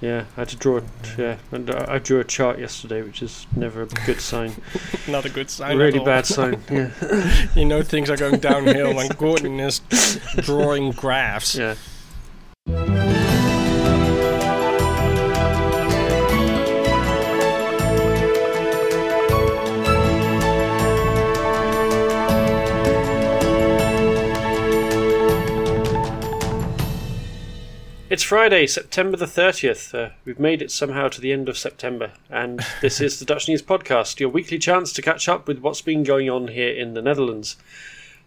Yeah, I had to draw. Yeah, and I I drew a chart yesterday, which is never a good sign. Not a good sign. really all. bad sign. Yeah, you know things are going downhill when Gordon is drawing graphs. yeah. Friday, September the 30th. Uh, we've made it somehow to the end of September, and this is the Dutch News Podcast, your weekly chance to catch up with what's been going on here in the Netherlands.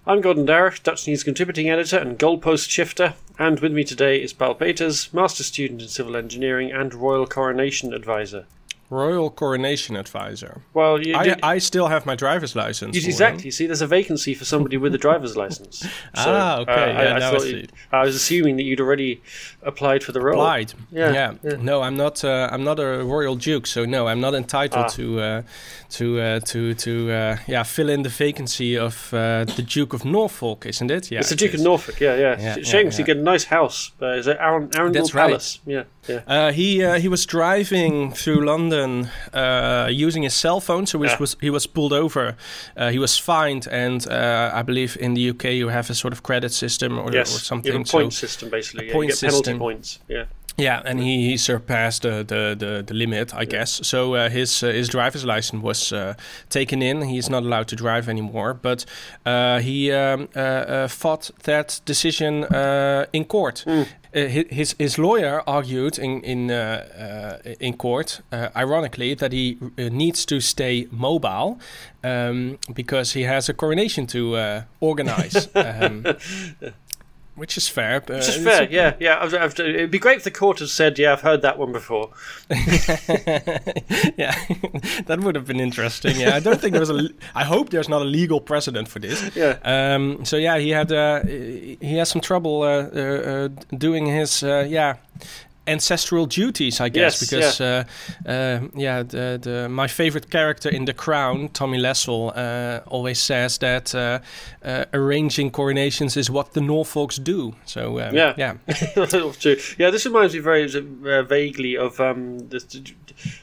I'm Gordon Darroch, Dutch News contributing editor and goalpost shifter, and with me today is Paul Peters, master student in civil engineering and royal coronation advisor. Royal Coronation Advisor. Well, you I, I still have my driver's license. you- exactly. See, there's a vacancy for somebody with a driver's license. So, Ah, okay, uh, yeah, I, I, I see. I was assuming that you'd already applied for the role. Applied. Yeah, Yeah. yeah. No, I'm not. Uh, I'm not a royal duke, so no, I'm not entitled Ah. to uh, to uh, to to uh, yeah fill in the vacancy of uh, the Duke of Norfolk, isn't it? Yeah, It's the it Duke of. Norfolk, yeah, yeah. Yeah, Sh- Shame yeah, 'cause you get a nice house. Uh, is it Arun- Arundel That's right. Palace? Yeah, yeah. Uh, he uh, he was driving through London uh, using his cell phone, so he Yeah. was he was pulled over. Uh, he was fined, and uh, I believe in the UK you have a sort of credit system or, Yes, or you something. have a so- system basically. yeah, point you get penalty system. points. Yeah, Yeah, and he, he surpassed the, the, the, the limit, I guess. So uh, his uh, his driver's license was uh, taken in. He's not allowed to drive anymore. But uh, he um, fought that decision uh, in court. Hmm. Uh, hi- his his lawyer argued in in uh, uh, in court, uh, ironically, that he needs to stay mobile um, because he has a coronation to organize. um, Which is fair. Uh, which is fair. Yeah, yeah. I've, I've, it'd be great if the court had said, "Yeah, I've heard that one before." yeah, that would have been interesting. Yeah, I don't think there was a. I hope there's not a legal precedent for this. Yeah. Um. So yeah, he had uh, he has some trouble uh, uh, uh, doing his uh, yeah ancestral duties, I guess, Yes, because uh, uh, yeah, the, the my favorite character in The Crown, Tommy Lascelles, uh, always says that uh, uh, arranging coronations is what the Norfolks do. So um, Yeah. yeah, That's true. Yeah, this reminds me very uh, vaguely of um, the,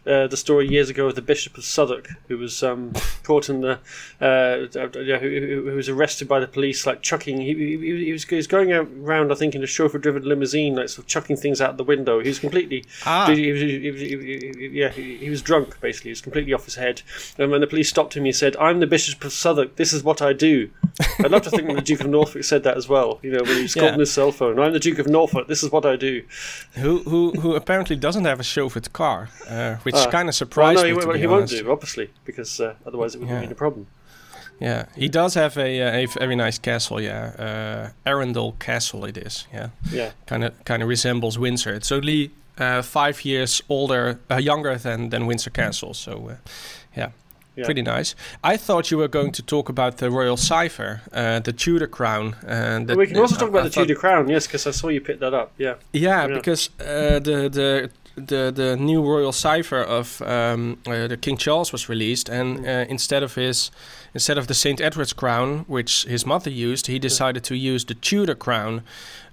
uh, the story years ago of the Bishop of Southwark, who was um, caught in the, uh, yeah, who, who was arrested by the police, like chucking. He, he, he was he was going around, I think, in a chauffeur-driven limousine, like sort of chucking things out the window. He was completely, Ah. he, was, he, yeah, he, was drunk basically. He was completely off his head. And when the police stopped him, he said, "I'm the Bishop of Southwark. This is what I do." I'd love to think the Duke of Norfolk said that as well. You know, when he was Yeah. on his cell phone, "I'm the Duke of Norfolk. This is what I do." who who who apparently doesn't have a chauffeured car, uh, which Ah. kind of surprised Well, no, me. he, won't- be he won't do, obviously, because uh, otherwise it would Yeah. been a problem. Yeah, he does have a uh, a very nice castle. Yeah, uh, Arundel Castle it is. Yeah, Yeah, kind of kind of resembles Windsor. It's only uh, five years older, uh, younger than than Windsor Castle. So, uh, yeah. Yeah. Pretty nice. I thought you were going to talk about the royal cipher, uh, the Tudor crown. Uh, that, we can also talk about I the Tudor crown, yes, because I saw you pick that up. Yeah, Yeah, Yeah. because uh, the the the the new royal cipher of um, uh, the King Charles was released, and uh, instead of his instead of the Saint Edward's crown, which his mother used, he decided to use the Tudor crown,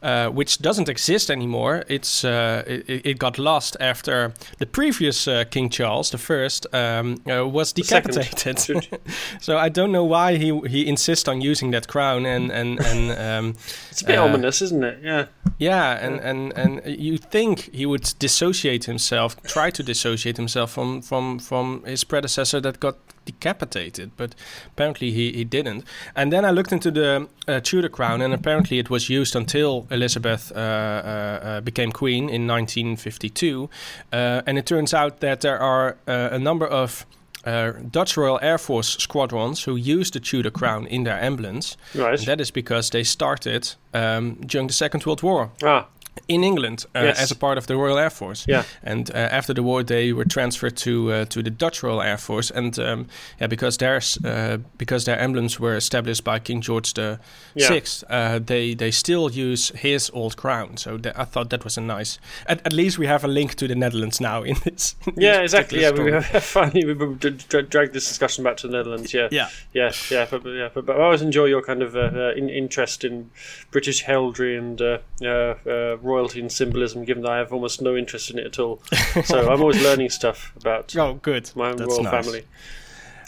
uh, which doesn't exist anymore. It's uh, it, it got lost after the previous uh, King Charles, the first, um, uh, was decapitated. so I don't know why he he insists on using that crown, and and and. Um, it's a bit Uh, ominous, isn't it? Yeah, yeah, and, and, and you think he would dissociate himself, try to dissociate himself from, from, from his predecessor that got decapitated, but apparently he, he didn't. And then I looked into the uh, Tudor crown, and apparently it was used until Elizabeth uh, uh, uh, became queen in 1952. Uh, and it turns out that there are uh, a number of uh, Dutch Royal Air Force squadrons who use the Tudor crown in their emblems. right. And that is because they started um, during the Second World War ah, in England uh, Yes. as a part of the Royal Air Force. Yeah. And uh, after the war, they were transferred to uh, to the Dutch Royal Air Force, and um, yeah, because theirs uh, because their emblems were established by King George the Yeah. Sixth, uh, they they still use his old crown. So tha- I thought that was a nice. At, at least we have a link to the Netherlands now in this. in yeah, this exactly. Yeah, particular we have, finally we dra- dra- dragged this discussion back to the Netherlands. Yeah, Yeah. yeah, yeah. But, but- yeah, but, but I always enjoy your kind of uh, uh, in, interest in British heraldry and uh, uh, uh, royalty and symbolism, given that I have almost no interest in it at all. so I'm always learning stuff about Oh, good. my own That's royal nice. family.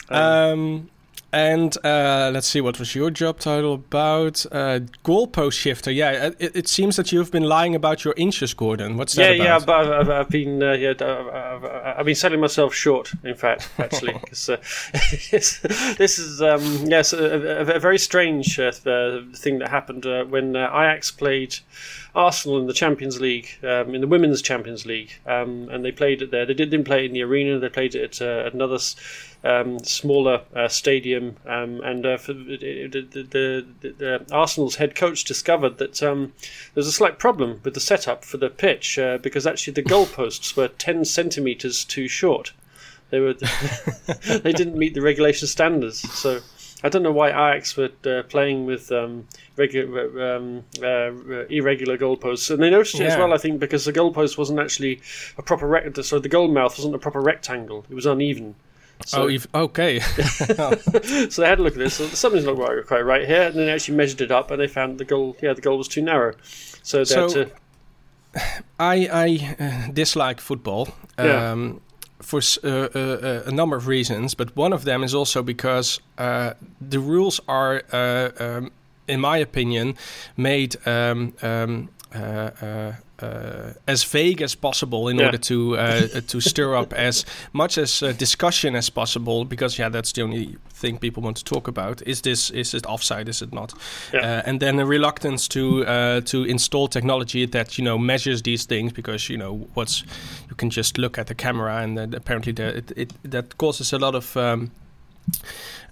Um, and uh, let's see, what was your job title about? Uh, goalpost shifter. Yeah, it, it seems that you've been lying about your inches, Gordon. What's Yeah, that yeah, about? but I've, I've, I've been uh, yeah, I've, I've, been selling myself short. In fact, actually, 'cause, uh, this is um, yes, a, a, a very strange uh, uh, thing that happened uh, when uh, Ajax played Arsenal in the Champions League, um, in the Women's Champions League, um, and they played it there. They did, didn't play it in the arena; they played it at uh, another. Um, smaller uh, stadium, um, and uh, for the, the, the, the, Arsenal's head coach discovered that um, there's a slight problem with the setup for the pitch uh, because actually the goalposts were 10 centimeters too short. They were they didn't meet the regulation standards. So I don't know why Ajax were uh, playing with um, regular, um, uh, irregular goalposts, and they noticed it as well. I think because the goalpost wasn't actually a proper rect. So the goal mouth wasn't a proper rectangle; it was uneven. So, oh, you've, okay. so they had a look at this. So something's not right, quite right here, and then they actually measured it up, and they found the goal. Yeah, the goal was too narrow. So they So- had to. I, I uh, dislike football. Yeah. Um, for uh, uh, a number of reasons, but one of them is also because uh, the rules are, uh, um, in my opinion, made um, um, uh, uh, as vague as possible in Yeah. order to uh, uh, to stir up as much as uh, discussion as possible. Because yeah, that's the only thing people want to talk about. Is this is it offside? Is it not? Yeah. Uh, and then a reluctance to uh, to install technology that you know measures these things because you know what's you can just look at the camera and then apparently the, it, it that causes a lot of um,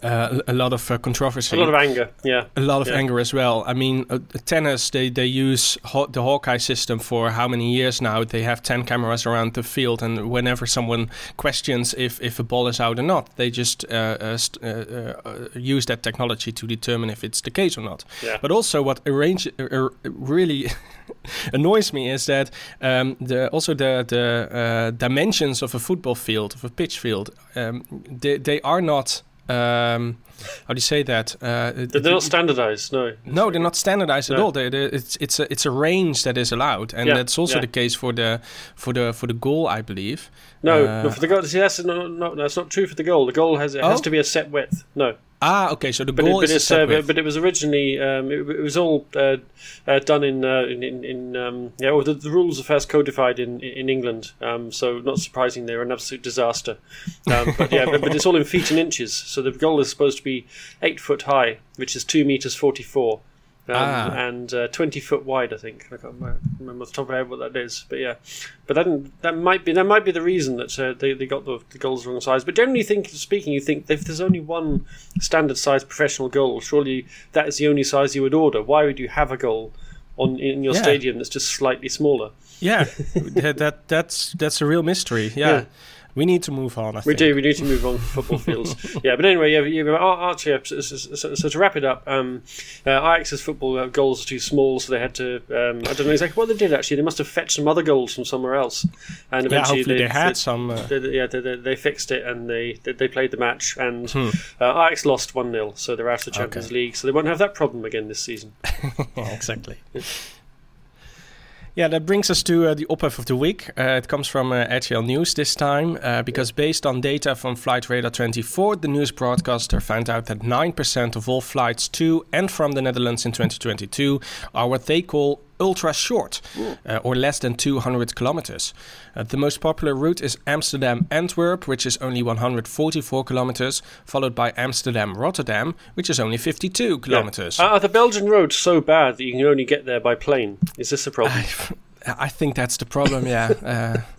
uh, a lot of uh, controversy A lot of anger, yeah. a lot of Yeah. anger as well. I mean, uh, tennis they they use Haw- the Hawkeye system for how many years now? They have ten cameras around the field, and whenever someone questions if if a ball is out or not, they just uh, uh, st- uh, uh, use that technology to determine if it's the case or not. Yeah. But also, what arrange uh, uh, really annoys me is that um, the also the the uh, dimensions of a football field of a pitch field um, they they are not. Um, how do you say that? Uh, They're not standardized, no. no, they're not standardized at all. They they it's it's a it's a range that is allowed, and Yeah, that's also yeah. the case for the for the for the goal, I believe. No, Uh, no, for the goal. See, that's not, not, that's not true for the goal. The goal has it has Oh? to be a set width. No, Ah, okay. So the but, it, but is uh, but, but it was originally um, it, it was all uh, uh, done in uh, in in, in um, yeah. Well, the, the rules are first codified in in England, um, so not surprising they're an absolute disaster. Um, but yeah, but, but it's all in feet and inches. So the goal is supposed to be eight foot high, which is two meters forty four. Um, Ah. and uh, twenty foot wide. I think I can't remember remember off the top of my head what that is, but yeah, but that that might be that might be the reason that uh, they, they got the, the goals wrong size. But generally, think speaking, you think if there's only one standard size professional goal, surely that is the only size you would order. Why would you have a goal on in your Yeah. stadium that's just slightly smaller? yeah, that, that that's that's a real mystery. Yeah. Yeah. We need to move on. I We think. do. We need to move on from football fields. yeah, but anyway, yeah, yeah Archie. So, so, so, so to wrap it up, um, uh, Ajax's football uh, goals are too small, so they had to. Um, I don't know exactly what they did. Actually, they must have fetched some other goals from somewhere else, and Yeah, eventually hopefully they, had they- some. Uh, they, yeah, they, they, they fixed it and they they, they played the match and Hmm. uh, Ajax lost one 0 so they're out of the Champions Okay. League, so they won't have that problem again this season. yeah, exactly. Yeah, that brings us to uh, the op-ed of the week. Uh, it comes from uh, RTL News this time, uh, because based on data from Flight Radar 24, the news broadcaster found out that 9% of all flights to and from the Netherlands in 2022 are what they call ultra short, uh, or less than 200 kilometers. Uh, the most popular route is Amsterdam-Antwerp, which is only 144 kilometers, followed by Amsterdam-Rotterdam, which is only 52 kilometers. Yeah. Are the Belgian roads so bad that you can only get there by plane? Is this a problem? I, I think that's the problem. Yeah.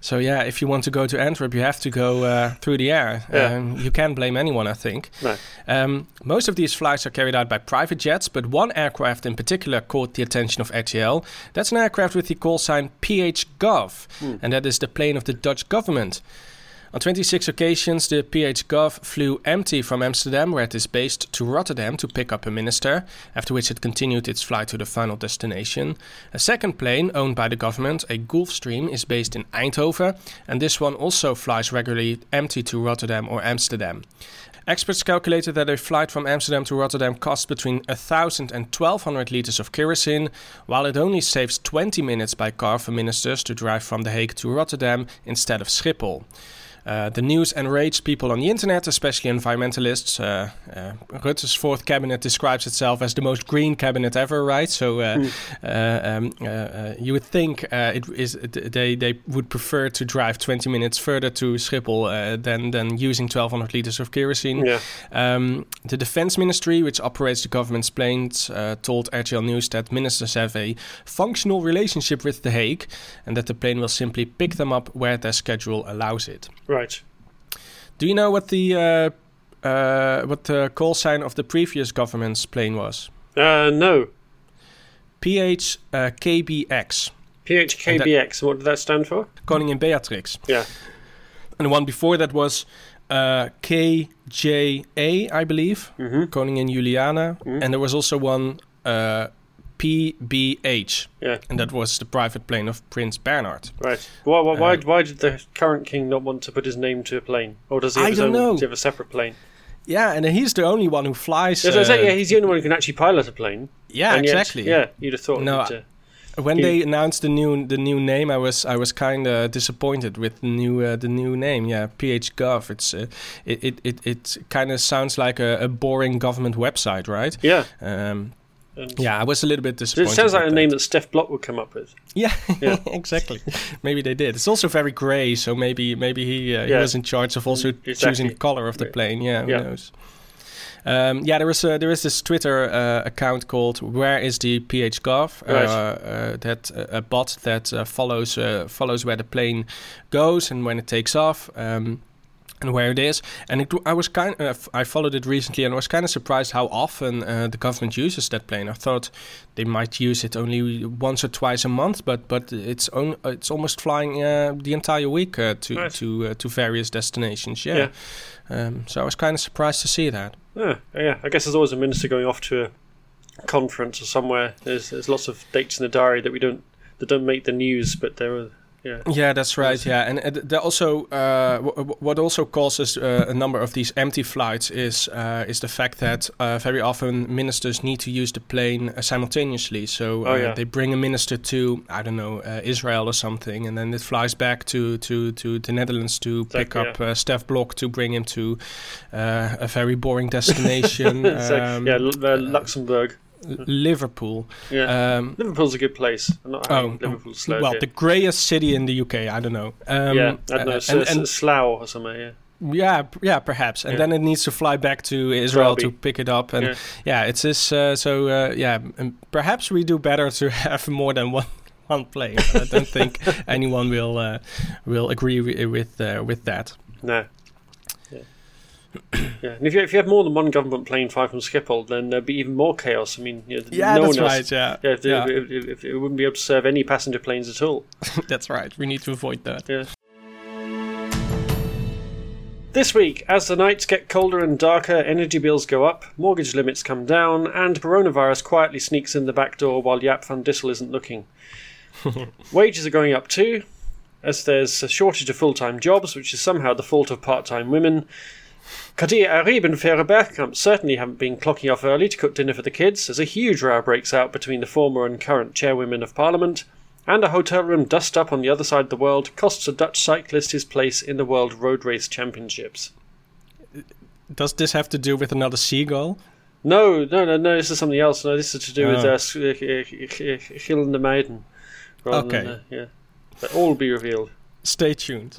so yeah, if you want to go to Antwerp, you have to go uh, through the air. Yeah. Um, you can't blame anyone, I think. No. Um, most of these flights are carried out by private jets, but one aircraft in particular caught the attention of RTL. That's an aircraft with the call sign PH Gov, Hmm. and that is the plane of the Dutch government. On 26 occasions, the PHGov flew empty from Amsterdam, where it is based, to Rotterdam to pick up a minister, after which it continued its flight to the final destination. A second plane, owned by the government, a Gulfstream, is based in Eindhoven, and this one also flies regularly empty to Rotterdam or Amsterdam. Experts calculated that a flight from Amsterdam to Rotterdam costs between 1,000 and 1,200 liters of kerosene, while it only saves 20 minutes by car for ministers to drive from The Hague to Rotterdam instead of Schiphol. Uh, the news enraged people on the internet, especially environmentalists. Uh, uh, Rutte's fourth cabinet describes itself as the most green cabinet ever, right? So mm. um, you would think it is they they would prefer to drive 20 minutes further to Schiphol than than using 1,200 liters of kerosene. Yeah. Um, the Defense Ministry, which operates the government's planes, told RTL News that ministers have a functional relationship with The Hague, and that the plane will simply pick them up where their schedule allows it. Right. Do you know what the uh, uh, what the call sign of the previous government's plane was? Uh, no. PHKBX. PHKBX. what did that stand for? Koningin Beatrix. Yeah. And the one before that was uh, KJA, I believe. Mm-hmm. Koningin Juliana. Mm-hmm. And there was also one uh, PBH. Yeah. And that was the private plane of Prince Bernhard. Right. Why, why, why, uh, why did the current king not want to put his name to a plane? Or does he have, I don't own, know. Does he have a separate plane? Yeah, and he's the only one who flies. Yeah, uh, yeah, he's the only one who can actually pilot a plane. Yeah, and exactly. Yet, yeah, you'd have thought. No, that, uh, when he, they announced the new the new name, I was I was kind of disappointed with the new uh, the new name. Yeah, PHGov. It's uh, it it it, it kind of sounds like a, a, boring government website, right? Yeah. Um, and yeah, I was a little bit disappointed. It sounds like a that. name that Stef Blok would come up with. Yeah, yeah. exactly. maybe they did. It's also very grey, so maybe maybe he uh, yeah. he was in charge of also exactly. choosing the color of the plane. Yeah, who yeah. knows. Um, yeah, there is a, there is this Twitter uh, account called Where is the PHGov? Right. Uh, that a bot that uh, follows uh, follows where the plane goes and when it takes off. Um, and where it is. And it, I was kind of, I followed it recently and I was kind of surprised how often uh, the government uses that plane. I thought they might use it only once or twice a month, but but it's on, it's almost flying uh, the entire week uh, to Right. to uh, to various destinations. Yeah. Yeah. Um, so I was kind of surprised to see that. Yeah, yeah. I guess there's always a minister going off to a conference or somewhere. There's there's lots of dates in the diary that we don't that don't make the news, but there are. Yeah. Yeah, that's right. Yeah, and uh, there also uh, w- what also causes uh, a number of these empty flights is uh, is the fact that uh, very often ministers need to use the plane uh, simultaneously. So Oh, yeah. they bring a minister to I don't know Israel or something, and then it flies back to to, to the Netherlands to pick Exactly, up Stef Blok to bring him to a very boring destination. um, yeah, Luxembourg. Liverpool. Yeah. Um, Liverpool's a good place. I'm not Oh, having Liverpool slow. well, the greyest city in the UK. I don't know. Um, yeah, I don't know, uh, and- and- Slough or somewhere. Yeah. Yeah, yeah, perhaps, and Yeah. then it needs to fly back to Israel Derby. to pick it up, and Yeah. yeah, it's this. Uh, so uh, yeah, perhaps we do better to have more than one one plane. I don't think anyone will uh, will agree wi- with uh, with that. No. Yeah. And if you if you have more than one government plane flying from Schiphol, then there'd be even more chaos. I mean, you know, Yeah, no that's one else. right. Yeah, Yeah, if, yeah. If, if, if it wouldn't be able to serve any passenger planes at all. that's right. We need to avoid that. Yeah. This week, as the nights get colder and darker, energy bills go up, mortgage limits come down, and coronavirus quietly sneaks in the back door while Jaap van Dissel isn't looking. Wages are going up too, as there's a shortage of full time jobs, which is somehow the fault of part time women. Khadija Arib and Vera Bergkamp certainly haven't been clocking off early to cook dinner for the kids, as a huge row breaks out between the former and current chairwomen of Parliament, and a hotel room dust up on the other side of the world costs a Dutch cyclist his place in the World Road Race Championships. Does this have to do with another seagull? No, no, no, no, this is something else. No, this is to do with Oh. uh, S- uh, and the Maiden. rather than, Okay. uh, yeah. But all will be revealed. Stay tuned.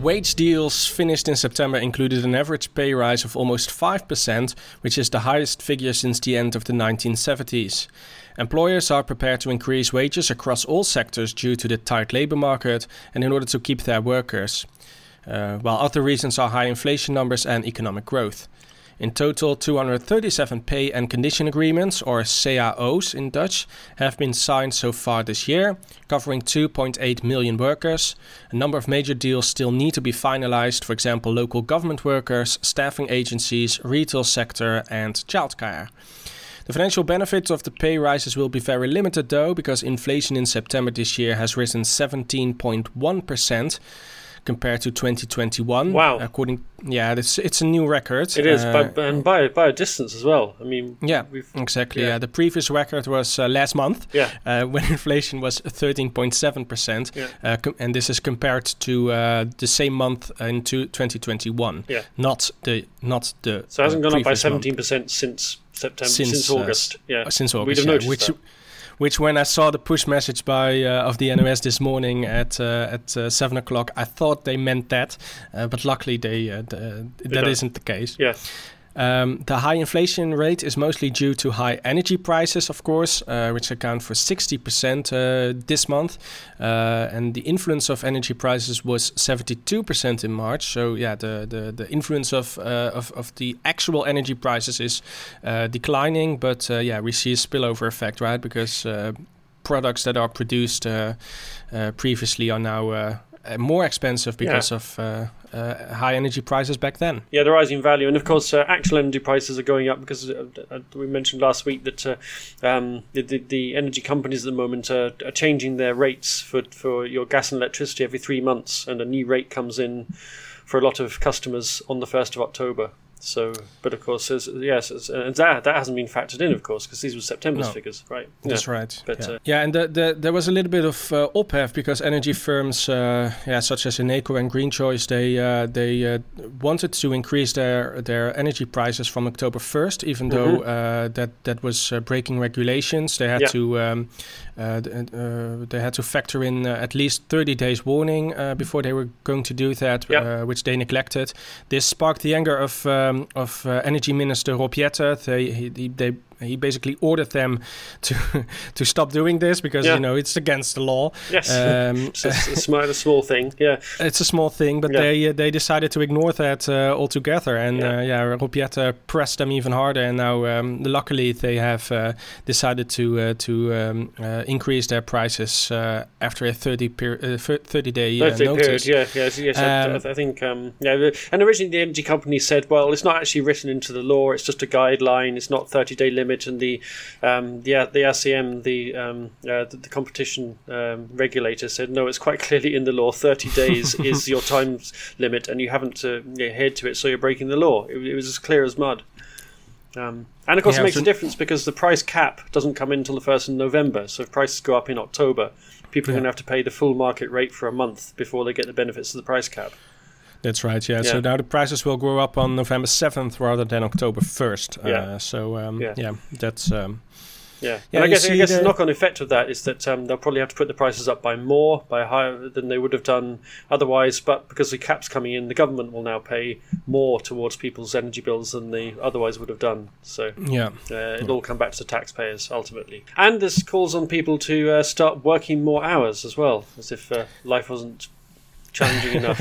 Wage deals finished in September included an average pay rise of almost 5%, which is the highest figure since the end of the 1970s. Employers are prepared to increase wages across all sectors due to the tight labor market and in order to keep their workers, uh, while other reasons are high inflation numbers and economic growth. In total, 237 pay and condition agreements, or CAO's in Dutch, have been signed so far this year, covering 2.8 million workers. A number of major deals still need to be finalized, for example, local government workers, staffing agencies, retail sector, and childcare. The financial benefits of the pay rises will be very limited, though, because inflation in September this year has risen 17.1% compared to 2021. Wow. According, yeah, it's it's a new record. It is, Uh, by, and by by a distance as well. I mean, yeah, we've exactly. yeah. Yeah. the previous record was uh, last month yeah, uh, when inflation was 13.7 percent, Yeah. uh, com- and this is compared to uh, the same month in two- 2021. Yeah. not the not the. so it hasn't uh, gone up by seventeen percent since September, since, Since, uh, August. yeah, Uh, since We'd August, have yeah, noticed which, that. Which when I saw the push message by uh, of the NOS this morning at uh, at uh, seven o'clock, I thought they meant that, uh, but luckily they uh, th- that don't. the case. yeah, Um, the high inflation rate is mostly due to high energy prices, of course, uh, which account for 60% uh, this month. Uh, and the influence of energy prices was 72% in March. So, yeah, the, the, the influence of, uh, of, of the actual energy prices is uh, declining. But, uh, yeah, we see a spillover effect, right? Because uh, products that are produced uh, uh, previously are now more expensive because of uh, high energy prices back then. yeah, the rising value, and of course, uh, actual energy prices are going up because uh, uh, we mentioned last week that uh, um, the, the the energy companies at the moment are, are changing their rates for for your gas and electricity every three months, and a new rate comes in for a lot of customers on the first of October. So, but of course, yes, it's, and that that hasn't been factored in, of course, because these were September's No. figures, right? That's right. But, yeah, uh, yeah and the, the, there was a little bit of uh, ophef because energy firms, uh, yeah, such as Eneco and Greenchoice, they uh, they uh, wanted to increase their their energy prices from October 1st, even though uh, that that was uh, breaking regulations. They had Yeah. to um, uh, uh, they had to factor in uh, at least 30 days warning uh, before they were going to do that, Yeah. uh, which they neglected. This sparked the anger of um, of uh, Energy Minister Rob Jetten. They he, he- they he basically ordered them to to stop doing this because Yeah. you know it's against the law. Yes, Um, it's, a, a, small, thing. Yeah, it's a small thing, but Yeah. they uh, they decided to ignore that uh, altogether, and Yeah. uh, yeah Jetten pressed them even harder, and now um, luckily they have uh, decided to uh, to um, uh, increase their prices uh, after a 30 per- uh, thir- 30 day notice. period. Yeah, yes, yes. I- Um, I, I think. Um, yeah, and originally the energy company said, well, it's not actually written into the law. It's just a guideline. It's not thirty day limit. And the um, the the ACM, the um, uh, the, the competition um, regulator said, no, it's quite clearly in the law. Thirty days is your time limit, and you haven't uh, adhered to it, so you're breaking the law. It, it was as clear as mud. Um, and of course, Yeah, it makes so- a difference because the price cap doesn't come in until the first of November. So if prices go up in October, people are Yeah. going to have to pay the full market rate for a month before they get the benefits of the price cap. That's right. Yeah. So now the prices will go up on November seventh rather than October first. Yeah. Uh, so um, Yeah. yeah. that's um, Yeah, Yeah, and I guess I guess the the- knock-on effect of that is that um, they'll probably have to put the prices up by more, by higher than they would have done otherwise. But because the cap's coming in, the government will now pay more towards people's energy bills than they otherwise would have done. So yeah. uh, it'll all come back to the taxpayers ultimately. And this calls on people to uh, start working more hours as well, as if uh, life wasn't challenging enough.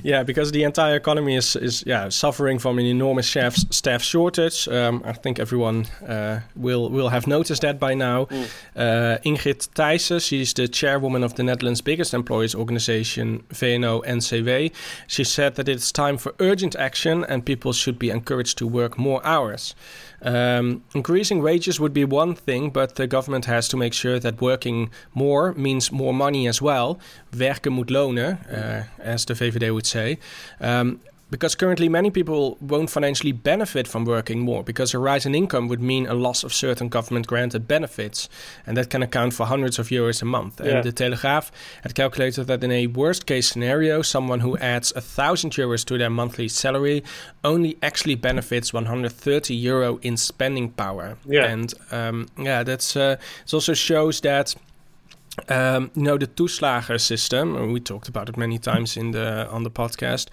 yeah, because the entire economy is, is yeah suffering from an enormous staff staff shortage. Um, I think everyone uh, will will have noticed that by now. Mm. Uh, Ingrid Thijssen, she's the chairwoman of the Netherlands' biggest employers organization, VNO-NCW. She said that it's time for urgent action and people should be encouraged to work more hours. Um, increasing wages would be one thing, but the government has to make sure that working more means more money as well. Werken moet lonen, as the VVD would say. Um, because currently many people won't financially benefit from working more because a rise in income would mean a loss of certain government granted benefits and that can account for hundreds of euros a month Yeah. and the telegraph had calculated that in a worst case scenario someone who adds a thousand euros to their monthly salary only actually benefits 130 euro in spending power Yeah. and um, yeah that's uh, it also shows that um, you know the toeslagen system we talked about it many times in the on the podcast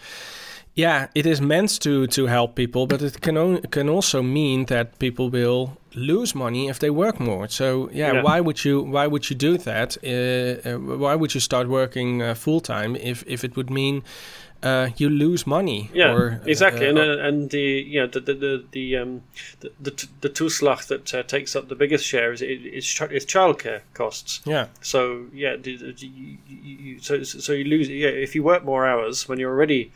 yeah, it is meant to to help people, but it can on, can also mean that people will lose money if they work more. So yeah, Yeah. why would you why would you do that? Uh, uh, why would you start working uh, full time if if it would mean uh, you lose money. Yeah, or, exactly, uh, and uh, and the you know the the the the um, the, the, the toeslag that uh, takes up the biggest share is is, is childcare costs. yeah, So yeah, you, you, so so you lose. Yeah, if you work more hours when you're already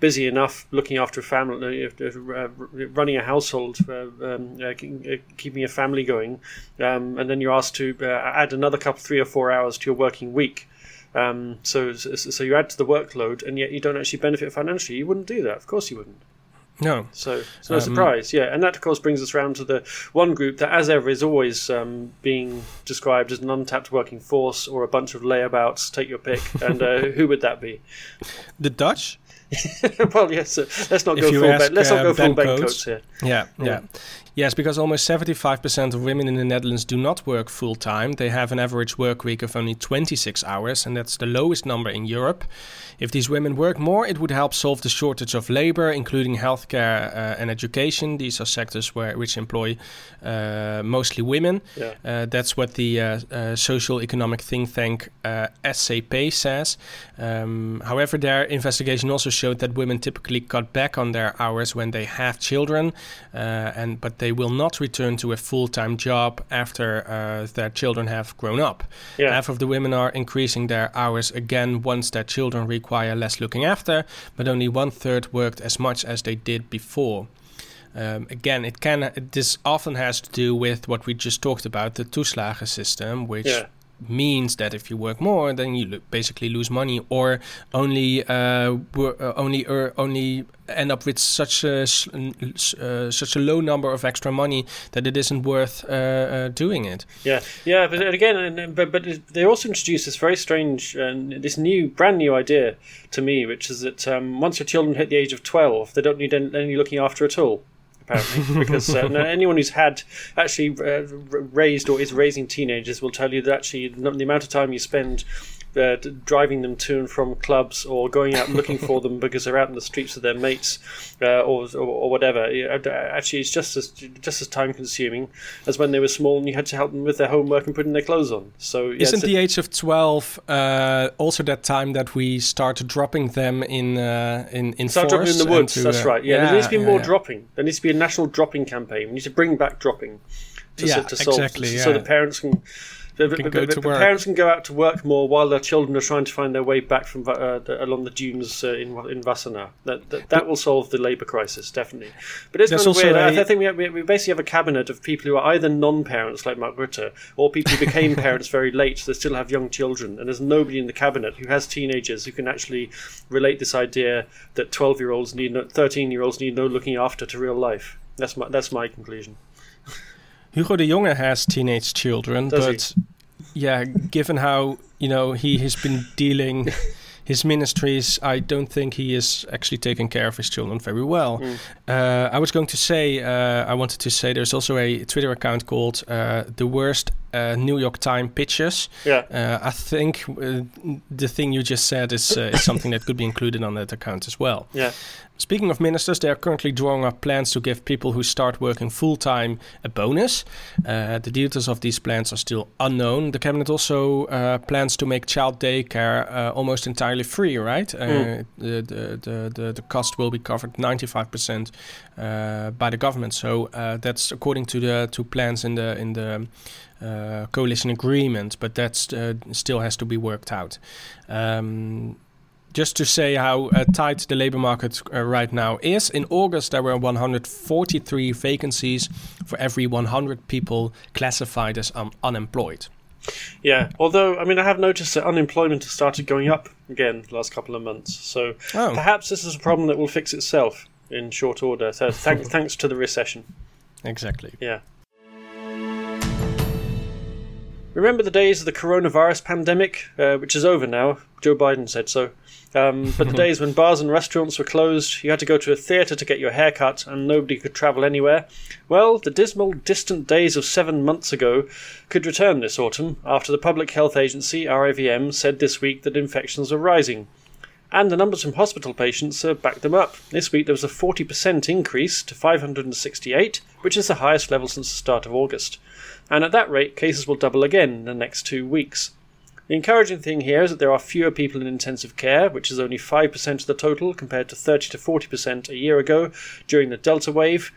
busy enough looking after a family, uh, uh, running a household, uh, um, uh, uh, keeping a family going, um, and then you're asked to uh, add another couple, three or four hours to your working week. Um, so, so so you add to the workload, and yet you don't actually benefit financially. You wouldn't do that, of course you wouldn't. no, So it's no Um, surprise, yeah. And that, of course, brings us round to the one group that, as ever, is always um, being described as an untapped working force or a bunch of layabouts. Take your pick. And uh, who would that be? the Dutch. well, yes. Uh, let's not If go full. ask, let's not uh, go full Coates- Coates here. Yeah, Yeah. yeah, Yes, because almost 75% of women in the Netherlands do not work full time. They have an average work week of only 26 hours, and that's the lowest number in Europe. If these women work more, it would help solve the shortage of labor, including healthcare uh, and education. These are sectors where which employ uh, mostly women. Yeah. Uh, that's what the uh, uh, social economic think tank uh, SCP says. Um, however, their investigation also showed that women typically cut back on their hours when they have children, uh, and but they will not return to a full-time job after uh, their children have grown up. Yeah. Half of the women are increasing their hours again once their children require less looking after, but only one third worked as much as they did before. Um, again, it can. This often has to do with what we just talked about, the toeslagen system, which Yeah. Means that if you work more, then you lo- basically lose money, or only uh, uh, only er, only end up with such a uh, such a low number of extra money that it isn't worth uh, uh, doing it. Yeah, yeah, but again, and- and- but but they also introduced this very strange, uh, this new, brand new idea to me, which is that um, once your children hit the age of twelve, they don't need any looking after at all. Apparently, because uh, no- anyone who's had actually uh, raised or is raising teenagers will tell you that actually the the amount of time you spend uh, driving them to and from clubs or going out looking for them because they're out in the streets with their mates uh, or, or or whatever. Actually, it's just as just as time consuming as when they were small and you had to help them with their homework and putting their clothes on. So yeah, Isn't the age of twelve uh, also that time that we start dropping them in uh, in in Start dropping in the woods. to, that's uh, right. Yeah, there needs to be yeah, more yeah. dropping. There needs to be a national dropping campaign. We need to bring back dropping. To, Yeah, to solve, exactly, So yeah. the parents can. The, the- the- go the- to the work. parents can go out to work more while their children are trying to find their way back from uh, the, along the dunes uh, in in Wassenaar. That that, that will solve the labour crisis definitely. But it's kind of weird. I, a- I think we, have, we basically have a cabinet of people who are either non-parents like Mark Rutte or people who became parents very late They still have young children. And there's nobody in the cabinet who has teenagers who can actually relate this idea that 12-year-olds need no, 13-year-olds need no looking after to real life. That's my that's my conclusion. Hugo de Jonge has teenage children, Does he? but yeah, given how you know he has been dealing his ministries, I don't think he is actually taking care of his children very well. Mm. Uh, I was going to say, uh, I wanted to say, there's also a Twitter account called uh, the worst New York Times pictures. Yeah. Uh, I think uh, the thing you just said is, uh, is something that could be included on that account as well. Yeah. Speaking of ministers, they are currently drawing up plans to give people who start working full time a bonus. Uh, the details of these plans are still unknown. The cabinet also uh, plans to make child daycare uh, almost entirely free, right? Uh, Mm. the, the, the, the, cost will be covered 95% uh, by the government. So uh, that's according to the to plans in the in the uh, coalition agreement, but that uh, still has to be worked out. Um, just to say how uh, tight the labor market uh, right now is. In August, there were 143 vacancies for every 100 people classified as un- unemployed. Yeah. Although I mean I have noticed that unemployment has started going up again the last couple of months. So Oh, perhaps this is a problem that will fix itself in short order. So thank, thanks to the recession. exactly. Yeah. Remember the days of the coronavirus pandemic, uh, which is over now. Joe Biden said so. Um, but the days when bars and restaurants were closed, you had to go to a theatre to get your hair cut, and nobody could travel anywhere. Well, the dismal, distant days of seven months ago could return this autumn after the Public Health Agency, RIVM, said this week that infections are rising. And the numbers from hospital patients uh, backed them up. This week there was a 40% increase to 568, which is the highest level since the start of August. And at that rate, cases will double again in the next two weeks. The encouraging thing here is that there are fewer people in intensive care, which is only 5% of the total compared to 30 to 40% a year ago during the Delta wave.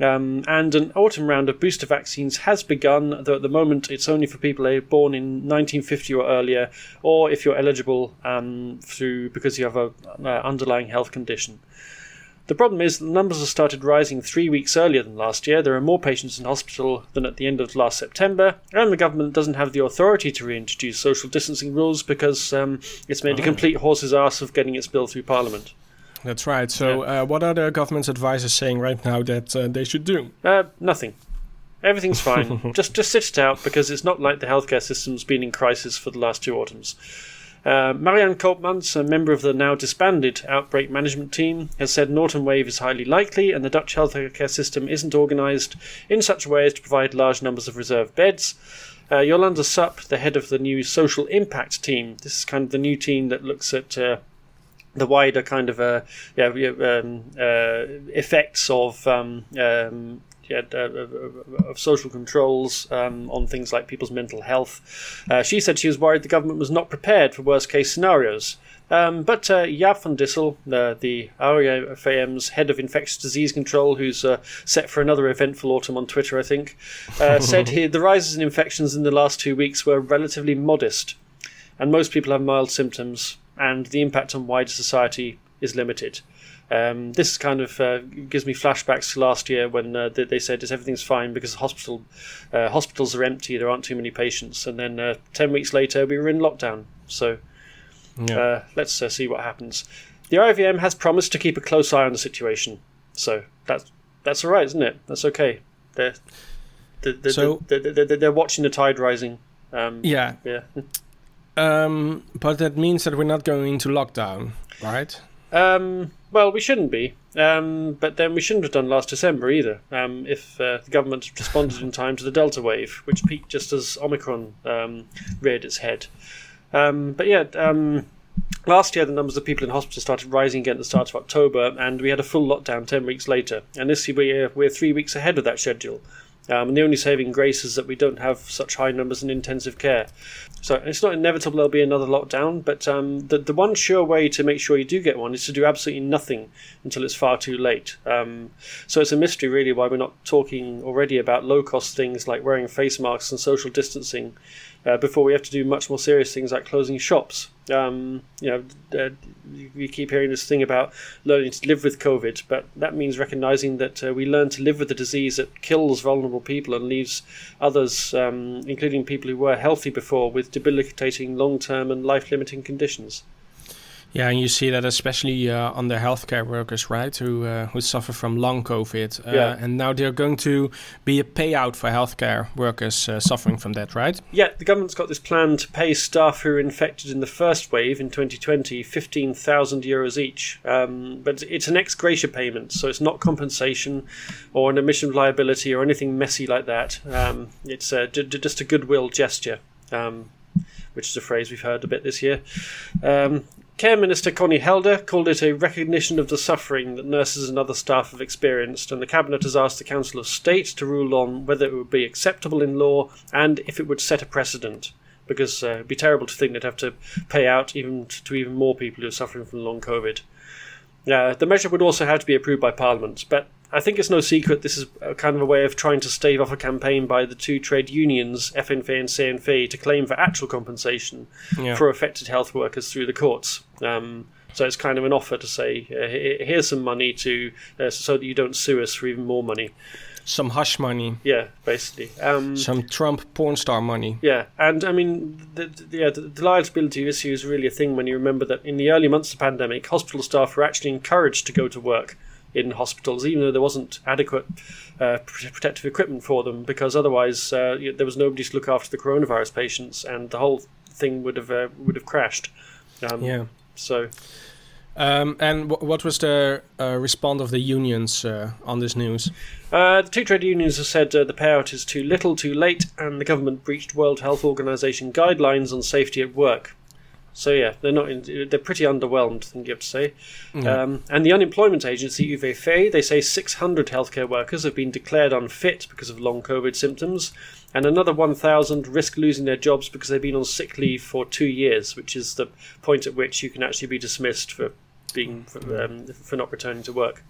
Um, and an autumn round of booster vaccines has begun, though at the moment it's only for people born in 1950 or earlier, or if you're eligible um, through because you have a uh, underlying health condition. The problem is the numbers have started rising three weeks earlier than last year. There are more patients in hospital than at the end of last September, and the government doesn't have the authority to reintroduce social distancing rules because um, it's made oh. a complete horse's ass of getting its bill through Parliament. That's right. So, yeah. uh, what are the government's advisors saying right now that uh, they should do? Uh, nothing. Everything's fine. just just sit it out because it's not like the healthcare system's been in crisis for the last two autumns. Uh, Marion Koopmans, a member of the now disbanded outbreak management team, has said autumn wave is highly likely and the Dutch healthcare system isn't organised in such a way as to provide large numbers of reserved beds. Uh, Jolande Sap, the head of the new social impact team, this is kind of the new team that looks at uh, the wider kind of uh, yeah, um, uh, effects of um, um, yeah, uh, of social controls um, on things like people's mental health. Uh, she said she was worried the government was not prepared for worst case scenarios. Um, but uh, Jaap van Dissel, uh, the RIVM's head of infectious disease control, who's uh, set for another eventful autumn on Twitter, I think, uh, said he, the rises in infections in the last two weeks were relatively modest, and most people have mild symptoms, and the impact on wider society is limited. Um, this kind of uh, gives me flashbacks to last year when uh, they, said is everything's fine because hospital uh, hospitals are empty, there aren't too many patients, and then uh, ten weeks later we were in lockdown. So yeah. Uh, let's uh, see what happens. The IVM has promised to keep a close eye on the situation, so that's that's all right, isn't it? That's okay. They're they're, they're, so, they're, they're, they're watching the tide rising. Um, yeah, yeah. Um, but that means that we're not going into lockdown, right? Um, well, we shouldn't be, um, but then we shouldn't have done last December either. Um, if uh, the government responded in time to the Delta wave, which peaked just as Omicron um, reared its head. Um, but yeah, um, last year the numbers of people in hospital started rising again at the start of October, and we had a full lockdown ten weeks later. And this year we're three weeks ahead of that schedule. Um, and the only saving grace is that we don't have such high numbers in intensive care. So it's not inevitable there'll be another lockdown, but um, the, the one sure way to make sure you do get one is to do absolutely nothing until it's far too late. Um, so it's a mystery, really, why we're not talking already about low cost things like wearing face masks and social distancing uh, before we have to do much more serious things like closing shops. Um, you know, uh, we keep hearing this thing about learning to live with COVID, but that means recognizing that uh, we learn to live with the disease that kills vulnerable people and leaves others, um, including people who were healthy before, with debilitating long term and life limiting conditions. Yeah, and you see that especially uh, on the healthcare workers, right, who uh, who suffer from long COVID, uh, yeah. and now they're going to be a payout for healthcare workers uh, suffering from that, right? Yeah, the government's got this plan to pay staff who were infected in the first wave in 2020 15,000 euros each, um, but it's an ex gratia payment, so it's not compensation or an admission of liability or anything messy like that. Um, it's just a goodwill gesture. Um, which is a phrase we've heard a bit this year. Um, Care Minister Conny Helder called it a recognition of the suffering that nurses and other staff have experienced, and the Cabinet has asked the Council of State to rule on whether it would be acceptable in law and if it would set a precedent. Because uh, it'd be terrible to think they'd have to pay out even to even more people who are suffering from long COVID. Uh, the measure would also have to be approved by Parliament, but I think it's no secret this is kind of a way of trying to stave off a campaign by the two trade unions, FNV and CNV, to claim for actual compensation yeah. for affected health workers through the courts. Um, so it's kind of an offer to say, uh, here's some money to uh, so that you don't sue us for even more money. Some hush money. Yeah, basically. Um, some Trump porn star money. Yeah, and I mean, the, the, yeah, the, the liability issue is really a thing when you remember that in the early months of the pandemic, hospital staff were actually encouraged to go to work in hospitals, even though there wasn't adequate uh, protective equipment for them, because otherwise uh, there was nobody to look after the coronavirus patients, and the whole thing would have uh, would have crashed. Um, yeah. So. Um, and w- what was the uh, response of the unions uh, on this news? Uh, the two trade unions have said the payout is too little, too late, and the government breached World Health Organization guidelines on safety at work. So yeah, they're not. In, they're pretty underwhelmed. I think you have to say. Yeah. Um, and the unemployment agency UWV, they say 600 healthcare workers have been declared unfit because of long COVID symptoms, and another 1,000 risk losing their jobs because they've been on sick leave for two years, which is the point at which you can actually be dismissed for being for, um, for not returning to work.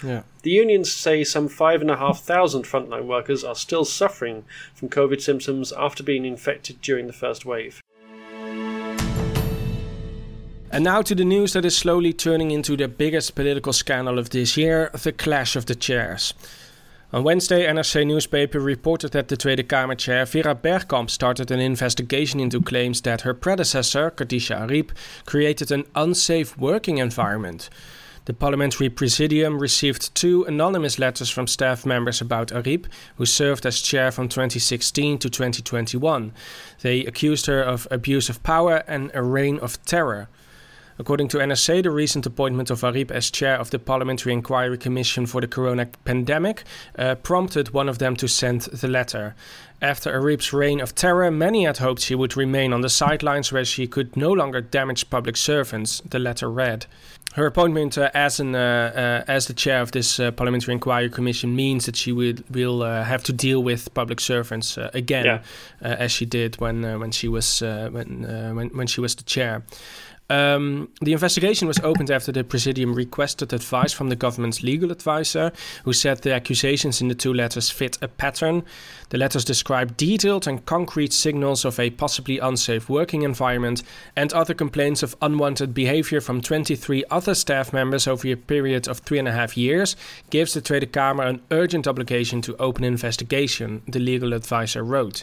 yeah. The unions say some five and a half thousand frontline workers are still suffering from COVID symptoms after being infected during the first wave. And now to the news that is slowly turning into the biggest political scandal of this year the clash of the chairs. On Wednesday, NRC newspaper reported that the Tweede Kamer chair Vera Bergkamp started an investigation into claims that her predecessor, Khadija Arib, created an unsafe working environment. The parliamentary presidium received two anonymous letters from staff members about Arib, who served as chair from 2016 to 2021. They accused her of abuse of power and a reign of terror. According to NRC, the recent appointment of Arib as chair of the Parliamentary Inquiry Commission for the Corona pandemic uh, prompted one of them to send the letter. After Arib's reign of terror, many had hoped she would remain on the sidelines where she could no longer damage public servants, the letter read. Her appointment uh, as an uh, uh, as the chair of this uh, parliamentary inquiry commission means that she will will uh, have to deal with public servants uh, again, Yeah. uh, as she did when uh, when she was uh, when, uh, when when she was the chair. Um, the investigation was opened after the Presidium requested advice from the government's legal advisor, who said the accusations in the two letters fit a pattern. The letters describe detailed and concrete signals of a possibly unsafe working environment and other complaints of unwanted behavior from 23 other staff members over a period of three and a half years, gives the Tweede Kamer an urgent obligation to open investigation, the legal advisor wrote.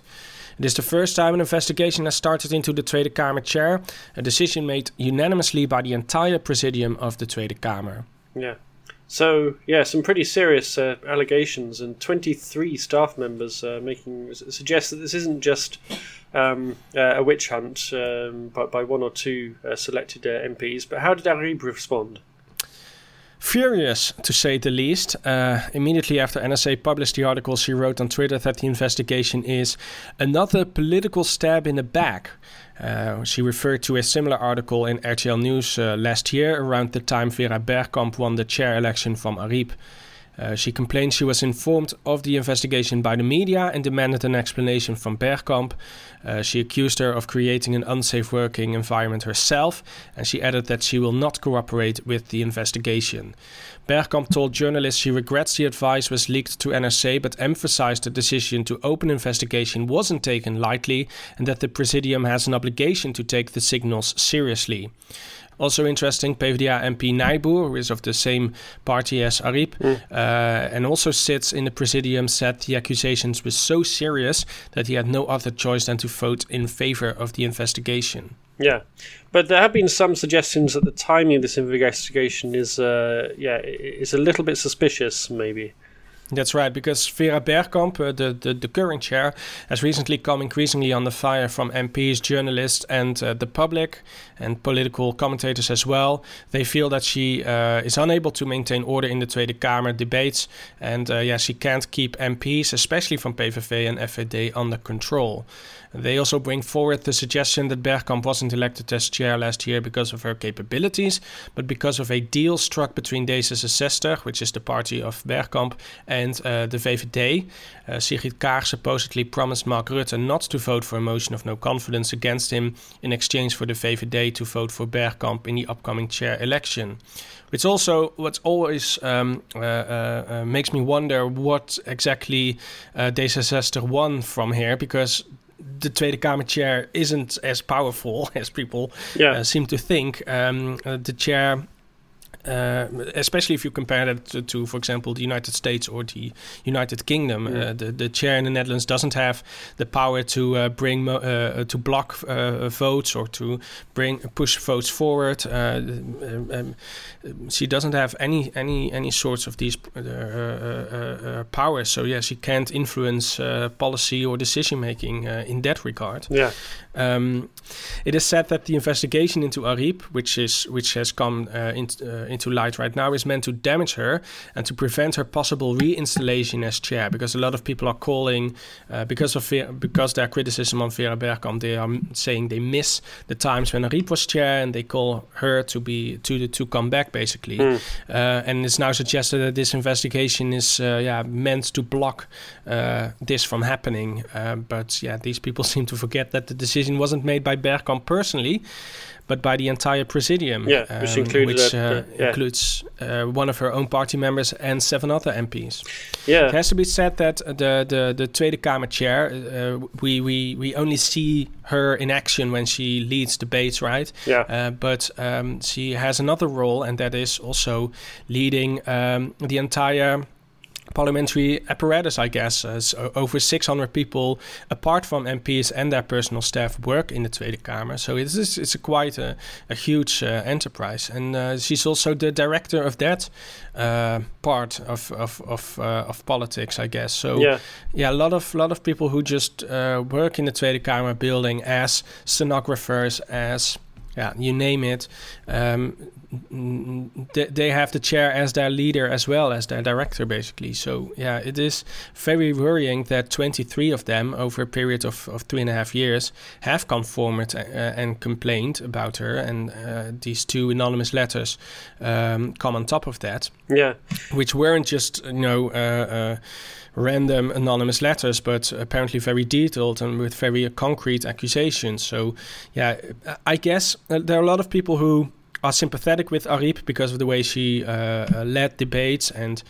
It is the first time an investigation has started into the Tweede Kamer chair, a decision made unanimously by the entire presidium of the Tweede Kamer. Yeah. So yeah, some pretty serious uh, allegations, and 23 staff members uh, making suggest that this isn't just um, uh, a witch hunt um, by, by one or two uh, selected uh, MPs. But how did Arib respond? Furious, to say the least. Uh, immediately after NSA published the article, she wrote on Twitter that the investigation is another political stab in the back. Uh, she referred to a similar article in RTL News uh, last year, around the time Vera Bergkamp won the chair election from Arib. Uh, she complained she was informed of the investigation by the media and demanded an explanation from Bergkamp. Uh, she accused her of creating an unsafe working environment herself, and she added that she will not cooperate with the investigation. Bergkamp told journalists she regrets the advice was leaked to NRC, but emphasized the decision to open investigation wasn't taken lightly and that the Presidium has an obligation to take the signals seriously. Also interesting, PvdA MP Nijboer, who is of the same party as Arib, uh, and also sits in the Presidium, said the accusations were so serious that he had no other choice than to vote in favor of the investigation. Yeah, but there have been some suggestions that the timing of this investigation is, uh, yeah, is a little bit suspicious. Maybe. That's right, because Vera Bergkamp, uh, the, the, the current chair, has recently come increasingly under fire from MPs, journalists, and uh, the public, and political commentators as well. They feel that she uh, is unable to maintain order in the Tweede Kamer debates, and uh, yeah, she can't keep MPs, especially from PVV and FVD, under control. They also bring forward the suggestion that Bergkamp wasn't elected as chair last year because of her capabilities, but because of a deal struck between D66, which is the party of Bergkamp, and uh, the VVD. Uh, Sigrid Kaag supposedly promised Mark Rutte not to vote for a motion of no confidence against him in exchange for the VVD to vote for Bergkamp in the upcoming chair election. Which also, what always um, uh, uh, uh, makes me wonder what exactly uh, D66 won from here, because the Tweede Kamer chair isn't as powerful as people Yeah. uh, seem to think. Um, uh, the chair, uh, especially if you compare that to, to, for example, the United States or the United Kingdom, Mm. uh, the, the chair in the Netherlands doesn't have the power to uh, bring mo- uh, to block uh, votes or to bring push votes forward. Uh, um, um, she doesn't have any any any sorts of these uh, uh, uh, uh, powers. So yeah, she can't influence uh, policy or decision making uh, in that regard. Yeah. Um, it is said that the investigation into Arib, which is which has come uh, in, uh, into light right now is meant to damage her and to prevent her possible reinstallation as chair. Because a lot of people are calling uh, because of because their criticism on Vera Bergkamp, they are saying they miss the times when Arib was chair and they call her to be to to come back basically. Mm. and it's now suggested that this investigation is yeah meant to block this from happening. but yeah, these people seem to forget that the decision wasn't made by Bergkamp personally, but by the entire presidium. Yeah, which, um, which uh, yeah. includes uh, one of her own party members and seven other MPs. Yeah, it has to be said that the the the Tweede Kamer chair, uh, we we we only see her in action when she leads debates, right? Yeah. Uh, but um, she has another role, and that is also leading um, the entire parliamentary apparatus, I guess. As over 600 people, apart from MPs and their personal staff, work in the Tweede Kamer. So it is, it's a quite a, a huge uh, enterprise. And uh, she's also the director of that uh, part of of of, uh, of, politics, I guess. So yeah. yeah, a lot of lot of people who just uh, work in the Tweede Kamer building as stenographers, as yeah, you name it. Um, they have the chair as their leader as well as their director, basically. So yeah, it is very worrying that 23 of them over a period of, of three and a half years have come forward uh, and complained about her, and uh, these two anonymous letters um, come on top of that. Yeah, which weren't just you know. Uh, uh random anonymous letters, but apparently very detailed and with very concrete accusations. So, yeah, I guess uh, there are a lot of people who are sympathetic with Arib because of the way she uh, uh, led debates and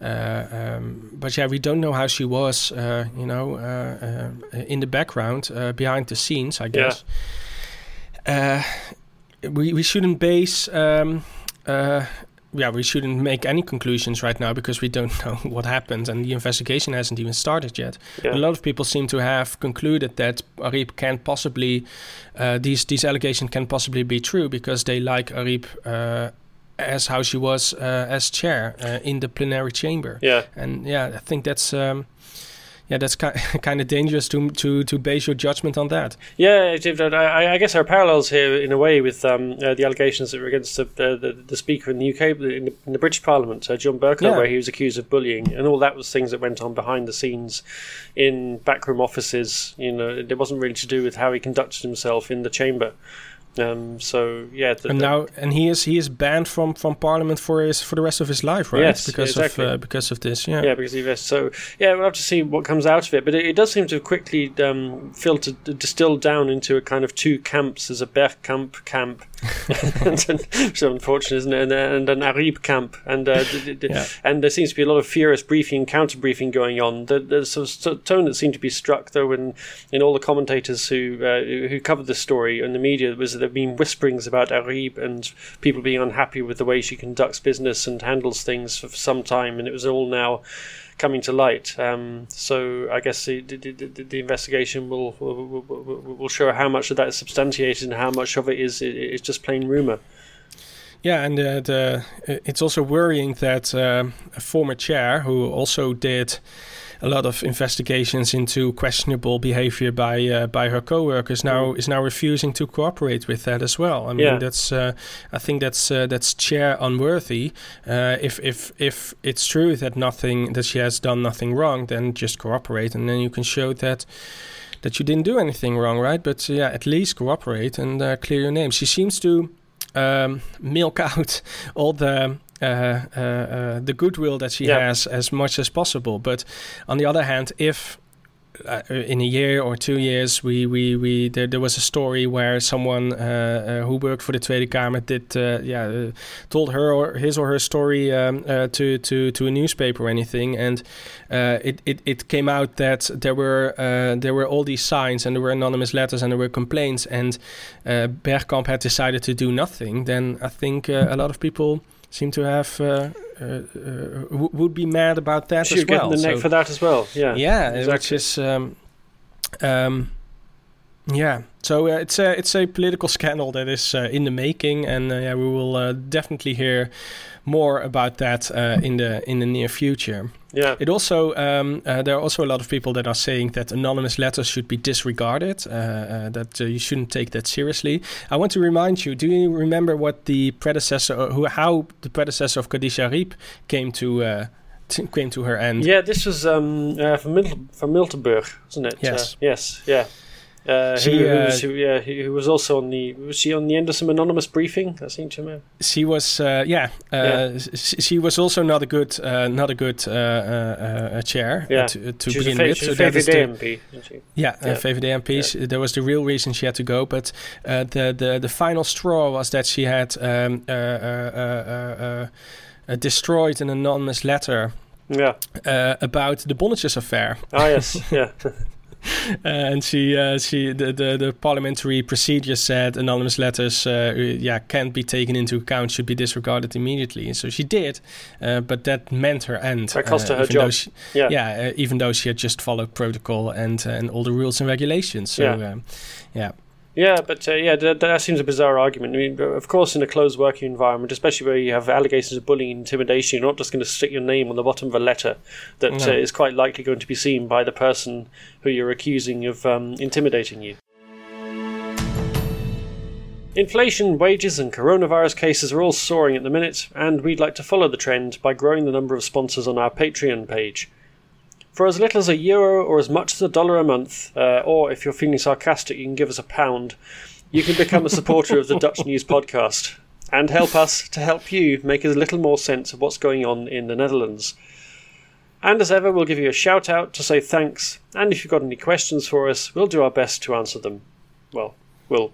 uh, um, but yeah we don't know how she was you know in the background behind the scenes I guess yeah. we we shouldn't base um, yeah, we shouldn't make any conclusions right now because we don't know what happened and the investigation hasn't even started yet. Yeah. A lot of people seem to have concluded that Arib can't possibly, uh, these these allegations can possibly be true because they like Arib uh, as how she was uh, as chair uh, in the plenary chamber. Yeah, and yeah, I think that's. Um, yeah, that's kind of dangerous to to to base your judgment on that. Yeah, I, I guess there are parallels here in a way with um, uh, the allegations that were against the, the, the speaker in the UK, in the, in the British Parliament, uh, John Bercow, yeah. where he was accused of bullying, and all that was things that went on behind the scenes in backroom offices. You know, it wasn't really to do with how he conducted himself in the chamber. Um, so yeah, the, and now and he is he is banned from, from Parliament for his for the rest of his life, right? Yes, because exactly. of uh, because of this, yeah. Yeah, because he vests. So yeah, we'll have to see what comes out of it. But it, it does seem to have quickly um, filtered, distilled down into a kind of two camps. There's a Bergkamp camp, which unfortunate, isn't it? And, and an Arib camp, and uh, yeah. and there seems to be a lot of furious briefing, counter briefing going on. The, the sort of tone that seemed to be struck though in in all the commentators who uh, who covered the story in the media was that there have been whisperings about Arib and people being unhappy with the way she conducts business and handles things for some time, and it was all now coming to light. Um, so I guess the, the, the, the investigation will, will, will show how much of that is substantiated and how much of it is is just plain rumor. Yeah, and uh, the, it's also worrying that uh, a former chair who also did a lot of investigations into questionable behavior by uh, by her coworkers now mm. is now refusing to cooperate with that as well. I mean, yeah. that's uh, I think that's uh, that's chair unworthy. Uh, if if if it's true that nothing that she has done nothing wrong, then just cooperate, and then you can show that that you didn't do anything wrong, right? But yeah, at least cooperate and uh, clear your name. She seems to um, milk out all the uh, uh, uh, Uh, uh, uh, the goodwill that she yeah. has as much as possible. But on the other hand, if uh, in a year or two years, we we, we there, there was a story where someone uh, uh, who worked for the Tweede Kamer did yeah told her or his or her story um, to to to a newspaper or anything, and it, it it came out that there were there were all these signs and there were anonymous letters and there were complaints, and Bergkamp had decided to do nothing. Then I think a lot of people seem to have uh, uh, uh, would be mad about that She'd as well. the neck so, for that as well. Yeah, yeah, exactly. which is um, um, yeah. So uh, it's a it's a political scandal that is uh, in the making, and uh, yeah, we will definitely hear more about that in the in the near future. Yeah. It also um, uh, there are also a lot of people that are saying that anonymous letters should be disregarded. Uh, uh, that uh, you shouldn't take that seriously. I want to remind you. Do you remember what the predecessor, who, how the predecessor of Khadija Arib came to? Uh, t- came to her end. Yeah, this was um, uh, from, Mil- from Miltenburg, wasn't it? Yes. Uh, yes. Yeah. Uh, She, who, uh, was, who, yeah, who was also on the was she on the end of some anonymous briefing? I seem to remember. She was, uh, yeah, uh, Yeah. s- She was also not a good, uh, not a good uh, chair Yeah. to, to She begin fa- with. she was so a that is favorite the- AMP, she? Yeah, Yeah. VVD MPs. There was the real reason she had to go, but the, the the final straw was that she had um, uh, uh, uh, uh, uh, destroyed an anonymous letter Yeah. about the Bonnetjes affair, Ah, yes. Yeah. and she uh, she the, the the parliamentary procedure said anonymous letters uh, yeah can't be taken into account, should be disregarded immediately, and so she did, uh, but that meant her end. That cost her her job. she- Yeah. yeah, uh, even though she had just followed protocol and and all the rules and regulations. So Yeah. um, yeah. Yeah, but uh, yeah, that, that seems a bizarre argument. I mean, of course, in a closed working environment, especially where you have allegations of bullying and intimidation, you're not just going to stick your name on the bottom of a letter that No. uh, is quite likely going to be seen by the person who you're accusing of um, intimidating you. Inflation, wages, and coronavirus cases are all soaring at the minute, and we'd like to follow the trend by growing the number of sponsors on our Patreon page. For as little as a euro or as much as a dollar a month, uh, or if you're feeling sarcastic, you can give us a pound, you can become a supporter of the Dutch News podcast and help us to help you make a little more sense of what's going on in the Netherlands. And as ever, we'll give you a shout out to say thanks, and if you've got any questions for us, we'll do our best to answer them. Well, we'll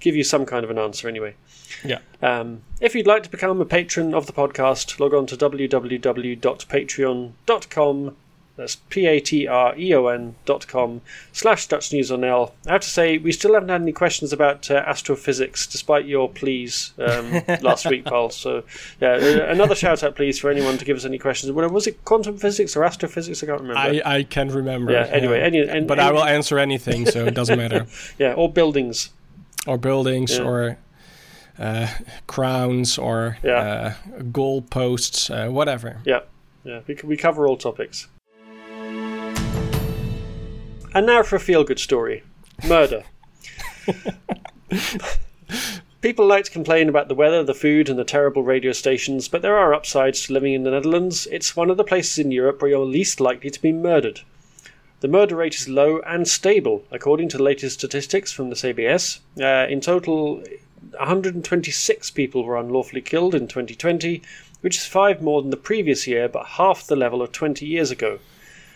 give you some kind of an answer anyway. Yeah. Um, if you'd like to become a patron of the podcast, log on to www.patreon.com. That's p-a-t-r-e-o-n dot com slash Dutch News on L. I have to say, we still haven't had any questions about uh, astrophysics, despite your pleas um, last week, Paul. So, yeah, uh, another shout out, please, for anyone to give us any questions. Was it quantum physics or astrophysics? I can't remember. I, I can't remember. yeah. Anyway, any, and, but I will answer anything, so it doesn't matter. Yeah, or buildings. Or buildings, Yeah. or uh, crowns, or Yeah. uh, goal posts, uh, whatever. Yeah, yeah, we, we cover all topics. And now for a feel good story murder. People like to complain about the weather, the food, and the terrible radio stations, but there are upsides to living in the Netherlands. It's one of the places in Europe where you're least likely to be murdered. The murder rate is low and stable, according to the latest statistics from the CBS. Uh, in total, 126 people were unlawfully killed in 2020, which is five more than the previous year, but half the level of 20 years ago.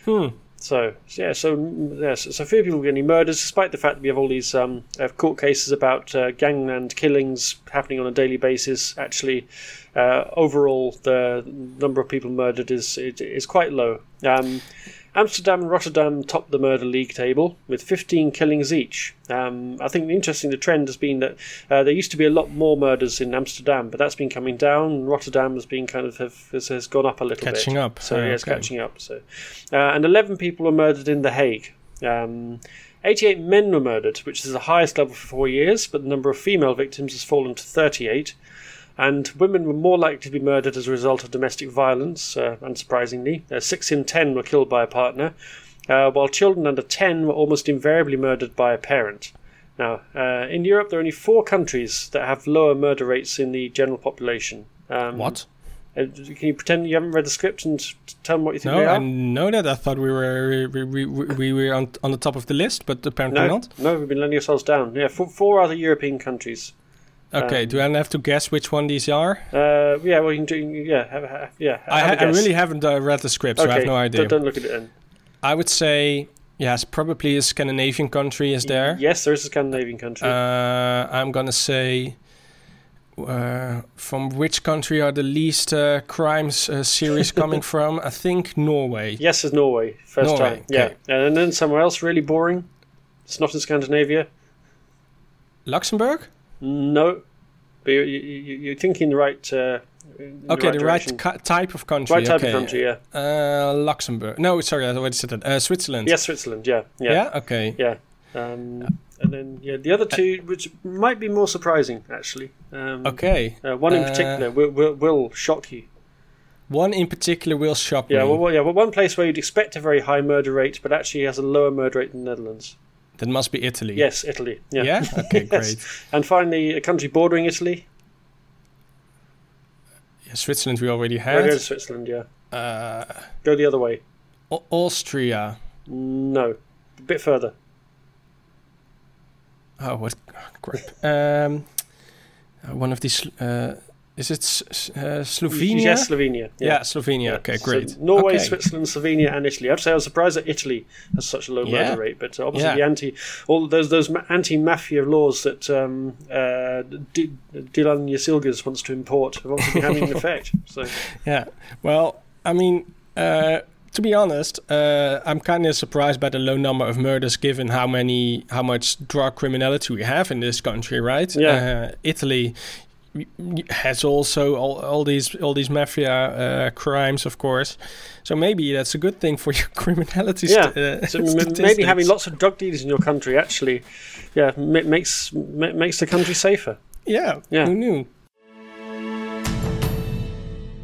Hmm. So yeah, so mm, yes, so few people getting murdered, despite the fact that we have all these um, uh, court cases about uh, gangland killings happening on a daily basis. Actually, uh, overall, the number of people murdered is is quite low. Um, Amsterdam and Rotterdam topped the murder league table with 15 killings each. Um, I think interesting the trend has been that uh, there used to be a lot more murders in Amsterdam, but that's been coming down. Rotterdam has been kind of have, has, has gone up a little bit. Catching up. So Oh, yeah, it's okay. catching up. So, uh, and 11 people were murdered in The Hague. Um, 88 men were murdered, which is the highest level for four years, but the number of female victims has fallen to 38. And women were more likely to be murdered as a result of domestic violence, uh, unsurprisingly. Uh, six in ten were killed by a partner, uh, while children under 10 were almost invariably murdered by a parent. Now, uh, in Europe, there are only four countries that have lower murder rates in the general population. Um, What? uh, Can you pretend you haven't read the script and tell them what you think No, I know that. I thought we were we, we, we, we were on, on the top of the list, but apparently No, not. no, we've been letting ourselves down. Yeah, four, four other European countries. Okay, Um, do I have to guess which one these are? Uh, yeah, well, you can do. Yeah, have, have, yeah. I, ha- I really haven't uh, read the script, so okay. I have no idea. Don't, don't look at it then. I would say yes, probably a Scandinavian country is there. Yes, there is a Scandinavian country. Uh, I'm gonna say. Uh, from which country are the least uh, crimes uh, series coming from? I think Norway. yes, it's Norway. First Norway, time. Yeah, and then somewhere else really boring. It's not in Scandinavia. Luxembourg? No, but you, you, you- you're thinking the right. Uh, the Okay, right the right ki- type of country. right type okay. of country. Yeah. Uh, Luxembourg. No, sorry, I already said that. Uh, Switzerland. Yes, Switzerland. Yeah. Yeah. Yeah. Okay. Yeah. Um, and then yeah, the other two, which might be more surprising actually. Um, Okay. Uh, one in Uh, particular will, will, will shock you. one in particular will shock you. Yeah, me. well, well, yeah, well, one place where you'd expect a very high murder rate, but actually has a lower murder rate than the Netherlands. That must be Italy. Yes, Italy. Yeah. Yeah. Okay, Yes. great. And finally, a country bordering Italy. Yeah, Switzerland we already had. Go to. Switzerland. Yeah. Uh, Go the other way. Au- Austria. No, a bit further. Oh, what crap. um, uh, one of these. Uh, is it S- uh, Slovenia? Yes, Slovenia. Yeah, Slovenia. Okay, So great. Norway, okay. Switzerland, Slovenia, and Italy. I'd say I was surprised that Italy has such a low Yeah. murder rate, but uh, obviously Yeah. the anti all those those anti-mafia laws that um, uh, D- Dilan Yeşilgöz wants to import have obviously been having an effect. So Yeah. Well, I mean, uh, to be honest, uh, I'm kind of surprised by the low number of murders, given how many, how much drug criminality we have in this country, right? Yeah. Uh, Italy has also all, all these all these mafia uh, crimes, of course. So maybe that's a good thing for your criminality. Yeah. st- uh, So m- maybe having lots of drug dealers in your country actually, yeah, ma- makes ma- makes the country safer. Yeah. Yeah. Who knew?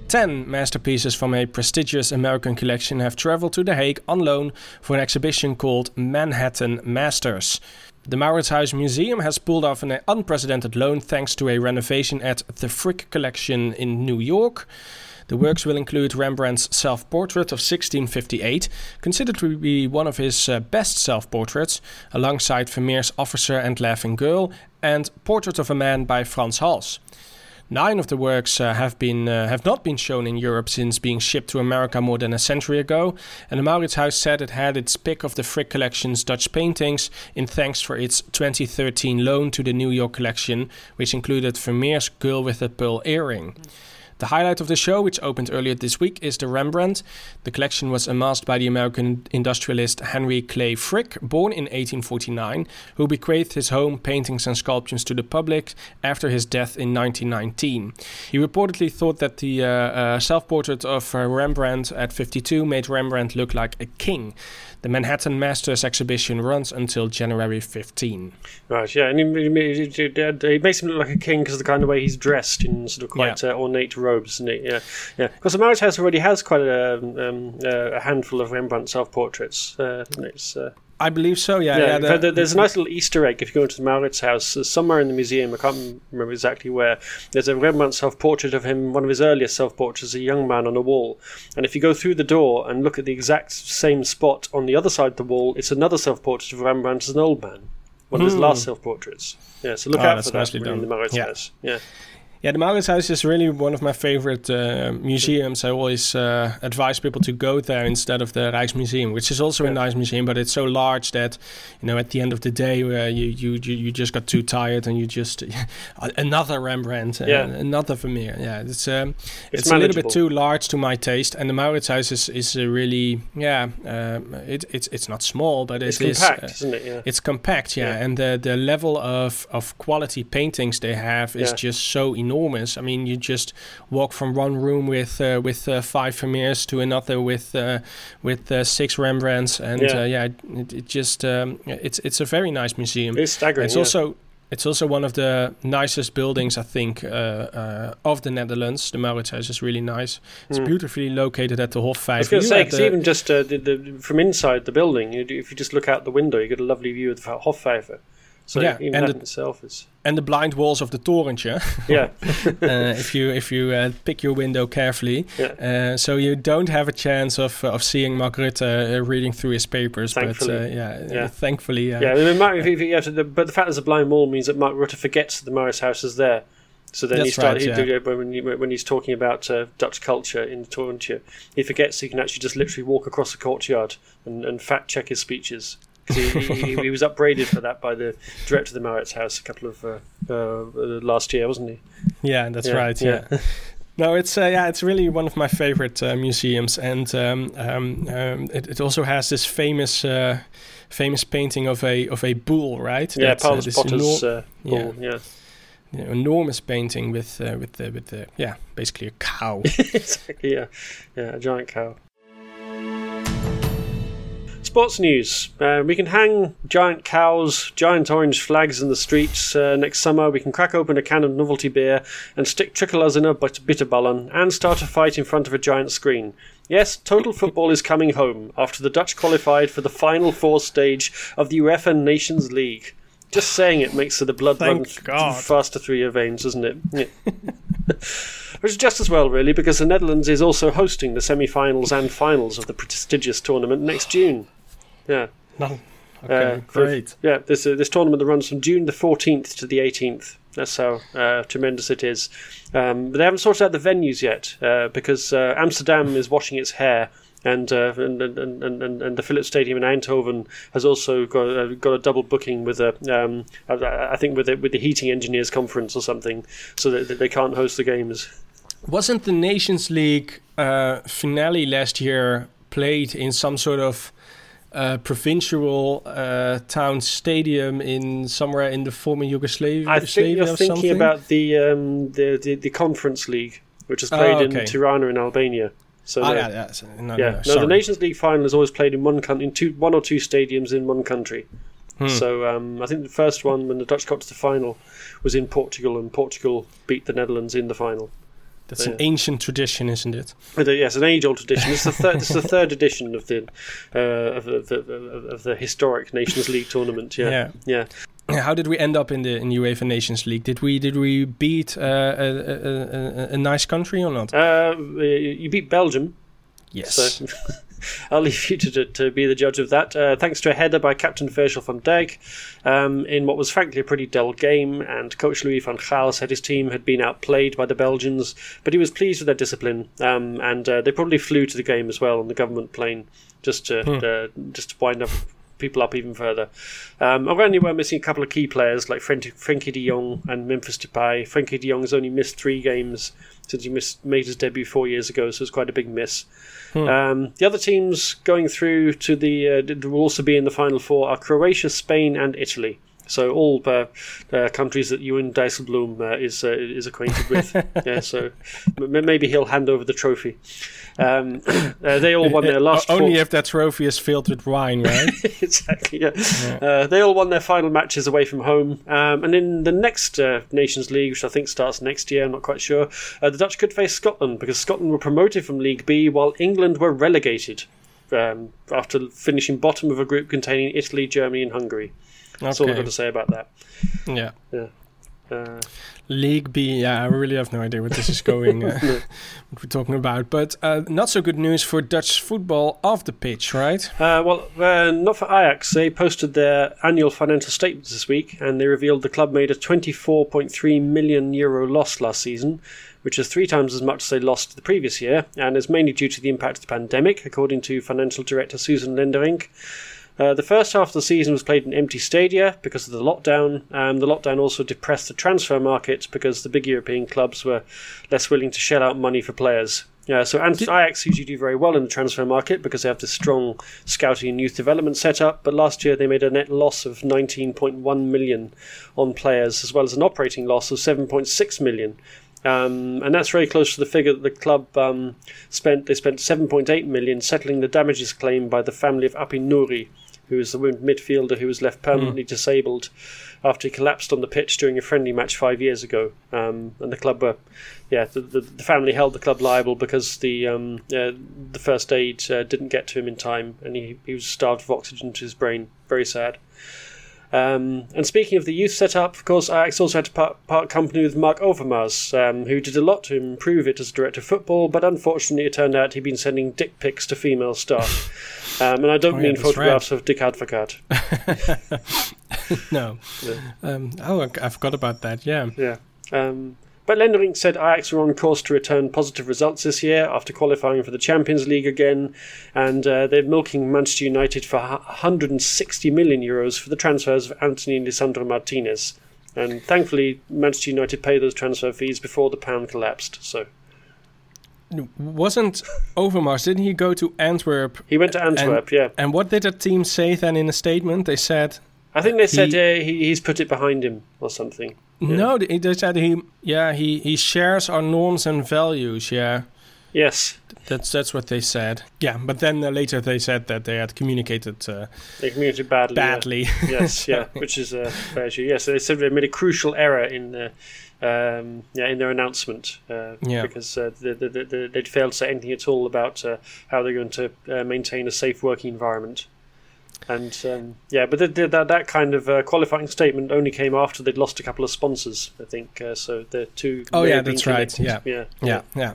10 masterpieces from a prestigious American collection have traveled to The Hague on loan for an exhibition called Manhattan Masters. The Mauritshuis Museum has pulled off an unprecedented loan thanks to a renovation at the Frick Collection in New York. The works will include Rembrandt's self portrait of 1658, considered to be one of his uh, best self portraits, alongside Vermeer's Officer and Laughing Girl, and Portrait of a Man by Frans Hals. Nine of the works uh, have been uh, have not been shown in Europe since being shipped to America more than a century ago, and the Mauritshuis said it had its pick of the Frick Collection's Dutch paintings in thanks for its 2013 loan to the New York collection, which included Vermeer's Girl with a Pearl Earring. The highlight of the show, which opened earlier this week, is the Rembrandt. The collection was amassed by the American industrialist Henry Clay Frick, born in 1849, who bequeathed his home, paintings, and sculptures to the public after his death in 1919. He reportedly thought that the uh, uh, self portrait of uh, Rembrandt at 52 made Rembrandt look like a king. The Manhattan Masters exhibition runs until January 15. Right, yeah, and he makes him look like a king because of the kind of way he's dressed in sort of quite uh, ornate robes, isn't it? Yeah, yeah. Because the Mauritshuis already has quite a, um, uh, a handful of Rembrandt self-portraits. Uh, it's, uh, I believe so, yeah. yeah, yeah, the- there's a nice little Easter egg if you go into the Maurits house. uh, Somewhere in the museum, I can't remember exactly where, there's a Rembrandt self portrait of him, one of his earliest self portraits, a young man on a wall. And if you go through the door and look at the exact same spot on the other side of the wall, it's another self portrait of Rembrandt as an old man. One of his Hmm. last self portraits. Yeah, so look Oh, out for that in the. Maurits Yeah. house. Yeah. Yeah, the Mauritshuis is really one of my favorite uh, museums. I always uh, advise people to go there instead of the Rijksmuseum, which is also a Yeah. nice museum, but it's so large that you know at the end of the day uh, you, you you just got too tired and you just another Rembrandt, uh, Yeah. another Vermeer. Yeah, it's um, It's it's, a little bit too large to my taste, and the Mauritshuis is is uh, really yeah, um, it, it's it's not small, but It's it is, compact, uh, isn't it? Yeah. it's compact, yeah, Yeah. and the the level of of quality paintings they have is Yeah. just so enormous. I mean, you just walk from one room with uh, with uh, five Vermeers to another with uh, with uh, six Rembrandts, and Yeah. yeah, uh, yeah it, it just um, it's it's a very nice museum. It's staggering. It's yeah. also it's also one of the nicest buildings I think uh, uh, of the Netherlands. The Mauritshuis is really nice. It's Hmm. beautifully located at the I was going to say, because even just uh, the, the, from inside the building, you, if you just look out the window, you get a lovely view of the Hofvijver. So Yeah, even and that the- itself is and the blind walls of the torentje. yeah, uh, if you if you uh, pick your window carefully, yeah. uh, so you don't have a chance of of seeing Mark uh, reading through his papers. Thankfully. But uh, yeah, Yeah. uh, thankfully, uh, Yeah, I mean, Mark, if, if you the, but the fact there's a blind wall means that Mark forgets that the Mauritshuis is there. So then he That's started right, he, when, he, when he's talking about uh, Dutch culture in the Torentje, he forgets he can actually just literally walk across the courtyard and, and fact check his speeches. He, he, he was upbraided for that by the director of the Mauritshuis a couple of uh, uh, last year, wasn't he? yeah, that's Yeah, right. Yeah. No, it's uh, yeah, it's really one of my favorite uh, museums, and um, um, um, it, it also has this famous uh, famous painting of a of a bull, right? Yeah, That's, uh, this Potter's uh, bull, yeah. you know, enormous painting with uh, with the with the yeah, basically a cow. exactly, yeah. Yeah, a giant cow. Sports news. Uh, we can hang giant cows, giant orange flags in the streets uh, next summer. We can crack open a can of novelty beer and stick tricolours in a bitterballen and start a fight in front of a giant screen. Yes, total football is coming home after the Dutch qualified for the final four stage of the UEFA Nations League. Just saying it makes the blood Thank run God. faster through your veins, doesn't it? Yeah. Which is just as well, really, because the Netherlands is also hosting the semi-finals and finals of the prestigious tournament next June. Yeah, No. Okay, Uh, great. yeah. This uh, this tournament that runs from June the fourteenth to the eighteenth. That's how uh, tremendous it is. Um, but they haven't sorted out the venues yet uh, because uh, Amsterdam is washing its hair. And, uh, and, and, and, and the Philips Stadium in Eindhoven has also got uh, got a double booking with a um, I, I think with the, with the heating engineers conference or something, so that, that they can't host the games. Wasn't the Nations League uh, finale last year played in some sort of uh, provincial uh, town stadium in somewhere in the former Yugoslavia, I think you're thinking something? about the, um, the the the conference league, which is Oh, played okay. in Tirana in Albania. So Ah, the- yeah, yeah, no, yeah, no, no, sorry. the Nations League final is always played in one coun- in two, one or two stadiums in one country. Hmm. So um, I think the first one when the Dutch got to the final was in Portugal, and Portugal beat the Netherlands in the final. That's an ancient tradition, isn't it? Uh, yes, an age-old tradition. It's the third. it's the third edition of the uh, of, the, of, the, of the historic Nations League tournament. Yeah, yeah. How did we end up in the in UEFA Nations League? Did we did we beat uh, a, a, a, a nice country or not? Uh, you beat Belgium. Yes. So I'll leave you to, to be the judge of that. Uh, thanks to a header by Captain Virgil van Dijk um, in what was frankly a pretty dull game, and coach Louis van Gaal said his team had been outplayed by the Belgians, but he was pleased with their discipline, um, and uh, they probably flew to the game as well on the government plane just to uh, just to wind up people up even further. Um, we're missing a couple of key players like Frenkie de Jong and Memphis Depay. Frenkie de Jong has only missed three games since he missed, made his debut four years ago, so it's quite a big miss. Um, the other teams going through to the uh, will also be in the final four are Croatia, Spain, and Italy. So all uh, uh, countries that Jeroen Dijsselbloem uh, is uh, is acquainted with. yeah, so m- maybe he'll hand over the trophy. Um, uh, they all won their last. Only four- if that trophy is filled with wine, right? exactly. Yeah. Uh, they all won their final matches away from home, um, and in the next uh, Nations League, which I think starts next year, I'm not quite sure. Uh, the Dutch could face Scotland because Scotland were promoted from League B, while England were relegated um, after finishing bottom of a group containing Italy, Germany, and Hungary. That's all I've got to say about that. yeah. Uh, League B, yeah, I really have no idea what this is going, uh, what we're talking about. But uh, not so good news for Dutch football off the pitch, right? Uh, well, uh, not for Ajax. They posted their annual financial statements this week, and they revealed the club made a 24.3 million euro loss last season, which is three times as much as they lost the previous year, and is mainly due to the impact of the pandemic, according to financial director Susan Lenderink. Uh, the first half of the season was played in empty stadia because of the lockdown. Um, the lockdown also depressed the transfer market because the big European clubs were less willing to shell out money for players. Yeah, so and Ajax usually do very well in the transfer market because they have this strong scouting and youth development setup. But last year they made a net loss of 19.1 million on players, as well as an operating loss of 7.6 million. Um, and that's very close to the figure that the club um, spent. They spent 7.8 million settling the damages claim by the family of Appie Nouri, who was the wounded midfielder who was left permanently disabled after he collapsed on the pitch during a friendly match five years ago. Um, and the club were, yeah, the, the, the family held the club liable because the um, uh, the first aid uh, didn't get to him in time, and he, he was starved of oxygen to his brain. Very sad. Um, and speaking of the youth setup, of course, Ajax also had to part, part company with Mark Overmars, um, who did a lot to improve it as director of football, but unfortunately it turned out he'd been sending dick pics to female staff. Um, and I don't Oh, mean that's photographs of Dick Advocat. No. Um, oh, I, I forgot about that. Yeah. Yeah. Um, but Lenderink said Ajax were on course to return positive results this year after qualifying for the Champions League again, and uh, they're milking Manchester United for 160 million euros for the transfers of Antony and Lisandro Martinez. And thankfully, Manchester United paid those transfer fees before the pound collapsed. So Wasn't Overmars, didn't he go to Antwerp? he went to Antwerp. yeah, And what did that team say then in a statement? They said, I think they said uh, he, he's put it behind him or something. No, they, they said he, yeah, he, he shares our norms and values, yeah. Yes, That's that's what they said. Yeah, but then uh, later they said that they had communicated uh, they communicated badly. yeah. badly. yes, yeah, which is a fair issue. Yes, they said they made a crucial error in the, um, yeah, in their announcement uh, Yeah. because uh, the, the, the, the, they'd failed to say anything at all about uh, how they're going to uh, maintain a safe working environment. And um, yeah, but the, the, that that kind of uh, qualifying statement only came after they'd lost a couple of sponsors, I think. Uh, so the two. Oh, yeah, have been that's right, connected. yeah. yeah, yeah, yeah.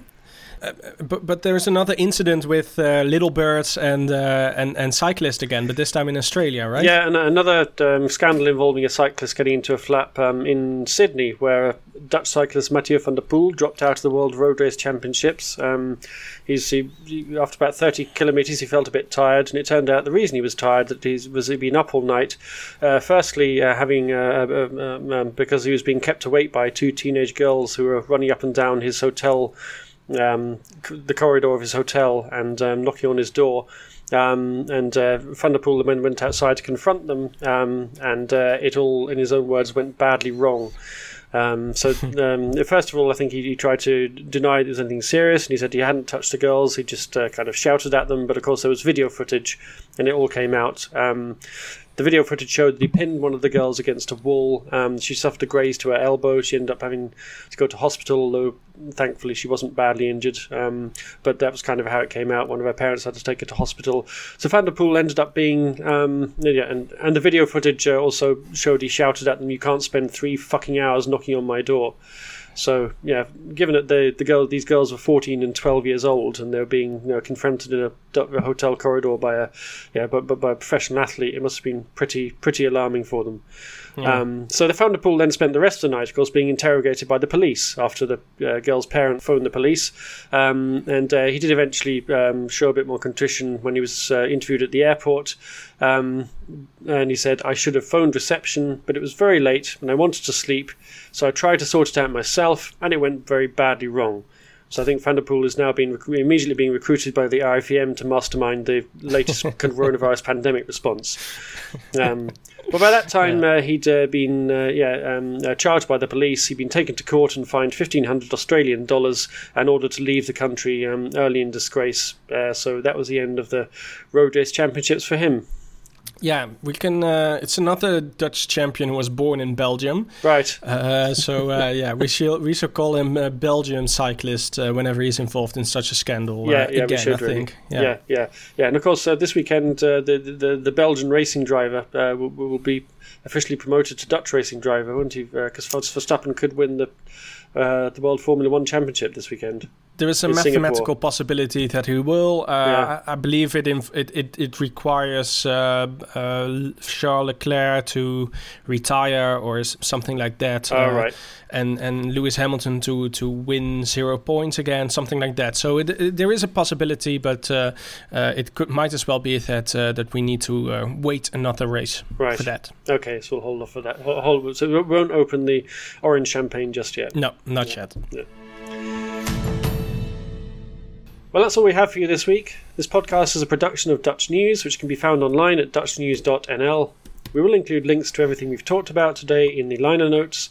Uh, but but there's another incident with uh, little birds and uh, and and cyclists again, but this time in Australia, right? Yeah, and another um, scandal involving a cyclist getting into a flap um, in Sydney, where Dutch cyclist Mathieu van der Poel dropped out of the World Road Race Championships. Um, he's he, after about thirty kilometres, he felt a bit tired, and it turned out the reason he was tired that he was he'd been up all night. Uh, firstly, uh, having uh, uh, um, um, because he was being kept awake by two teenage girls who were running up and down his hotel um, the corridor of his hotel and um, knocking on his door. Um, and uh, Poel then went outside to confront them, um, and uh, it all, in his own words, went badly wrong. Um, so, um, first of all, I think he, he tried to deny there was anything serious, and he said he hadn't touched the girls. He just uh, kind of shouted at them, but of course there was video footage, and it all came out. Um, the video footage showed that he pinned one of the girls against a wall. Um, she suffered a graze to her elbow. She ended up having to go to hospital, although thankfully she wasn't badly injured. Um, but that was kind of how it came out. One of her parents had to take her to hospital. So Van der Poel ended up being, um, yeah, and, and the video footage uh, also showed he shouted at them, "You can't spend three fucking hours knocking on my door." So yeah, given that the the girl these girls were fourteen and twelve years old and they were being you know, confronted in a, a hotel corridor by a yeah but, but by a professional athlete, it must have been pretty pretty alarming for them. Um, so the Van der Poel then spent the rest of the night, of course, being interrogated by the police after the uh, girl's parent phoned the police, um, and uh, he did eventually um, show a bit more contrition when he was uh, interviewed at the airport. Um, and he said, "I should have phoned reception, but it was very late and I wanted to sleep, so I tried to sort it out myself, and it went very badly wrong." So I think Van der Poel is now being recru- immediately being recruited by the RIVM to mastermind the latest coronavirus pandemic response. Um, but by that time, uh, he'd uh, been uh, yeah um, uh, charged by the police. He'd been taken to court and fined fifteen hundred Australian dollars in order to leave the country um, early in disgrace. Uh, so that was the end of the road race championships for him. Yeah, we can. Uh, it's another Dutch champion who was born in Belgium. Right. Uh, so uh, yeah, we shall we shall call him a Belgian cyclist uh, whenever he's involved in such a scandal. Yeah, uh, yeah, again, we should I really. think. Yeah. yeah, yeah, And of course, uh, this weekend, uh, the, the the Belgian racing driver uh, will, will be officially promoted to Dutch racing driver, won't he? Because Verstappen could win the uh, the World Formula One Championship this weekend. There is a in mathematical Singapore. possibility that he will. Uh, Yeah. I, I believe it, inf- it it it requires uh, uh, Charles Leclerc to retire or something like that. Oh, uh, right. And and Lewis Hamilton to to win zero points again, something like that. So it, it- there is a possibility, but uh, uh, it could might as well be that uh, that we need to uh, wait another race Right. for that. Okay, so we'll hold off for that. Ho- Hold, so we won't open the orange champagne just yet. No, not yet. Well, that's all we have for you this week. This podcast is a production of Dutch News, which can be found online at dutchnews.nl. We will include links to everything we've talked about today in the liner notes,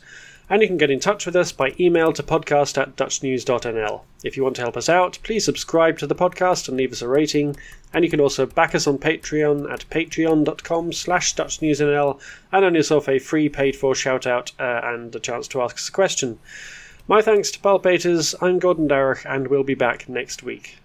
and you can get in touch with us by email to podcast at dutchnews.nl. If you want to help us out, please subscribe to the podcast and leave us a rating, and you can also back us on Patreon at patreon.com slash dutchnewsnl and earn yourself a free paid-for shout-out uh, and a chance to ask us a question. My thanks to Paul Peters, I'm Gordon Darroch, and we'll be back next week.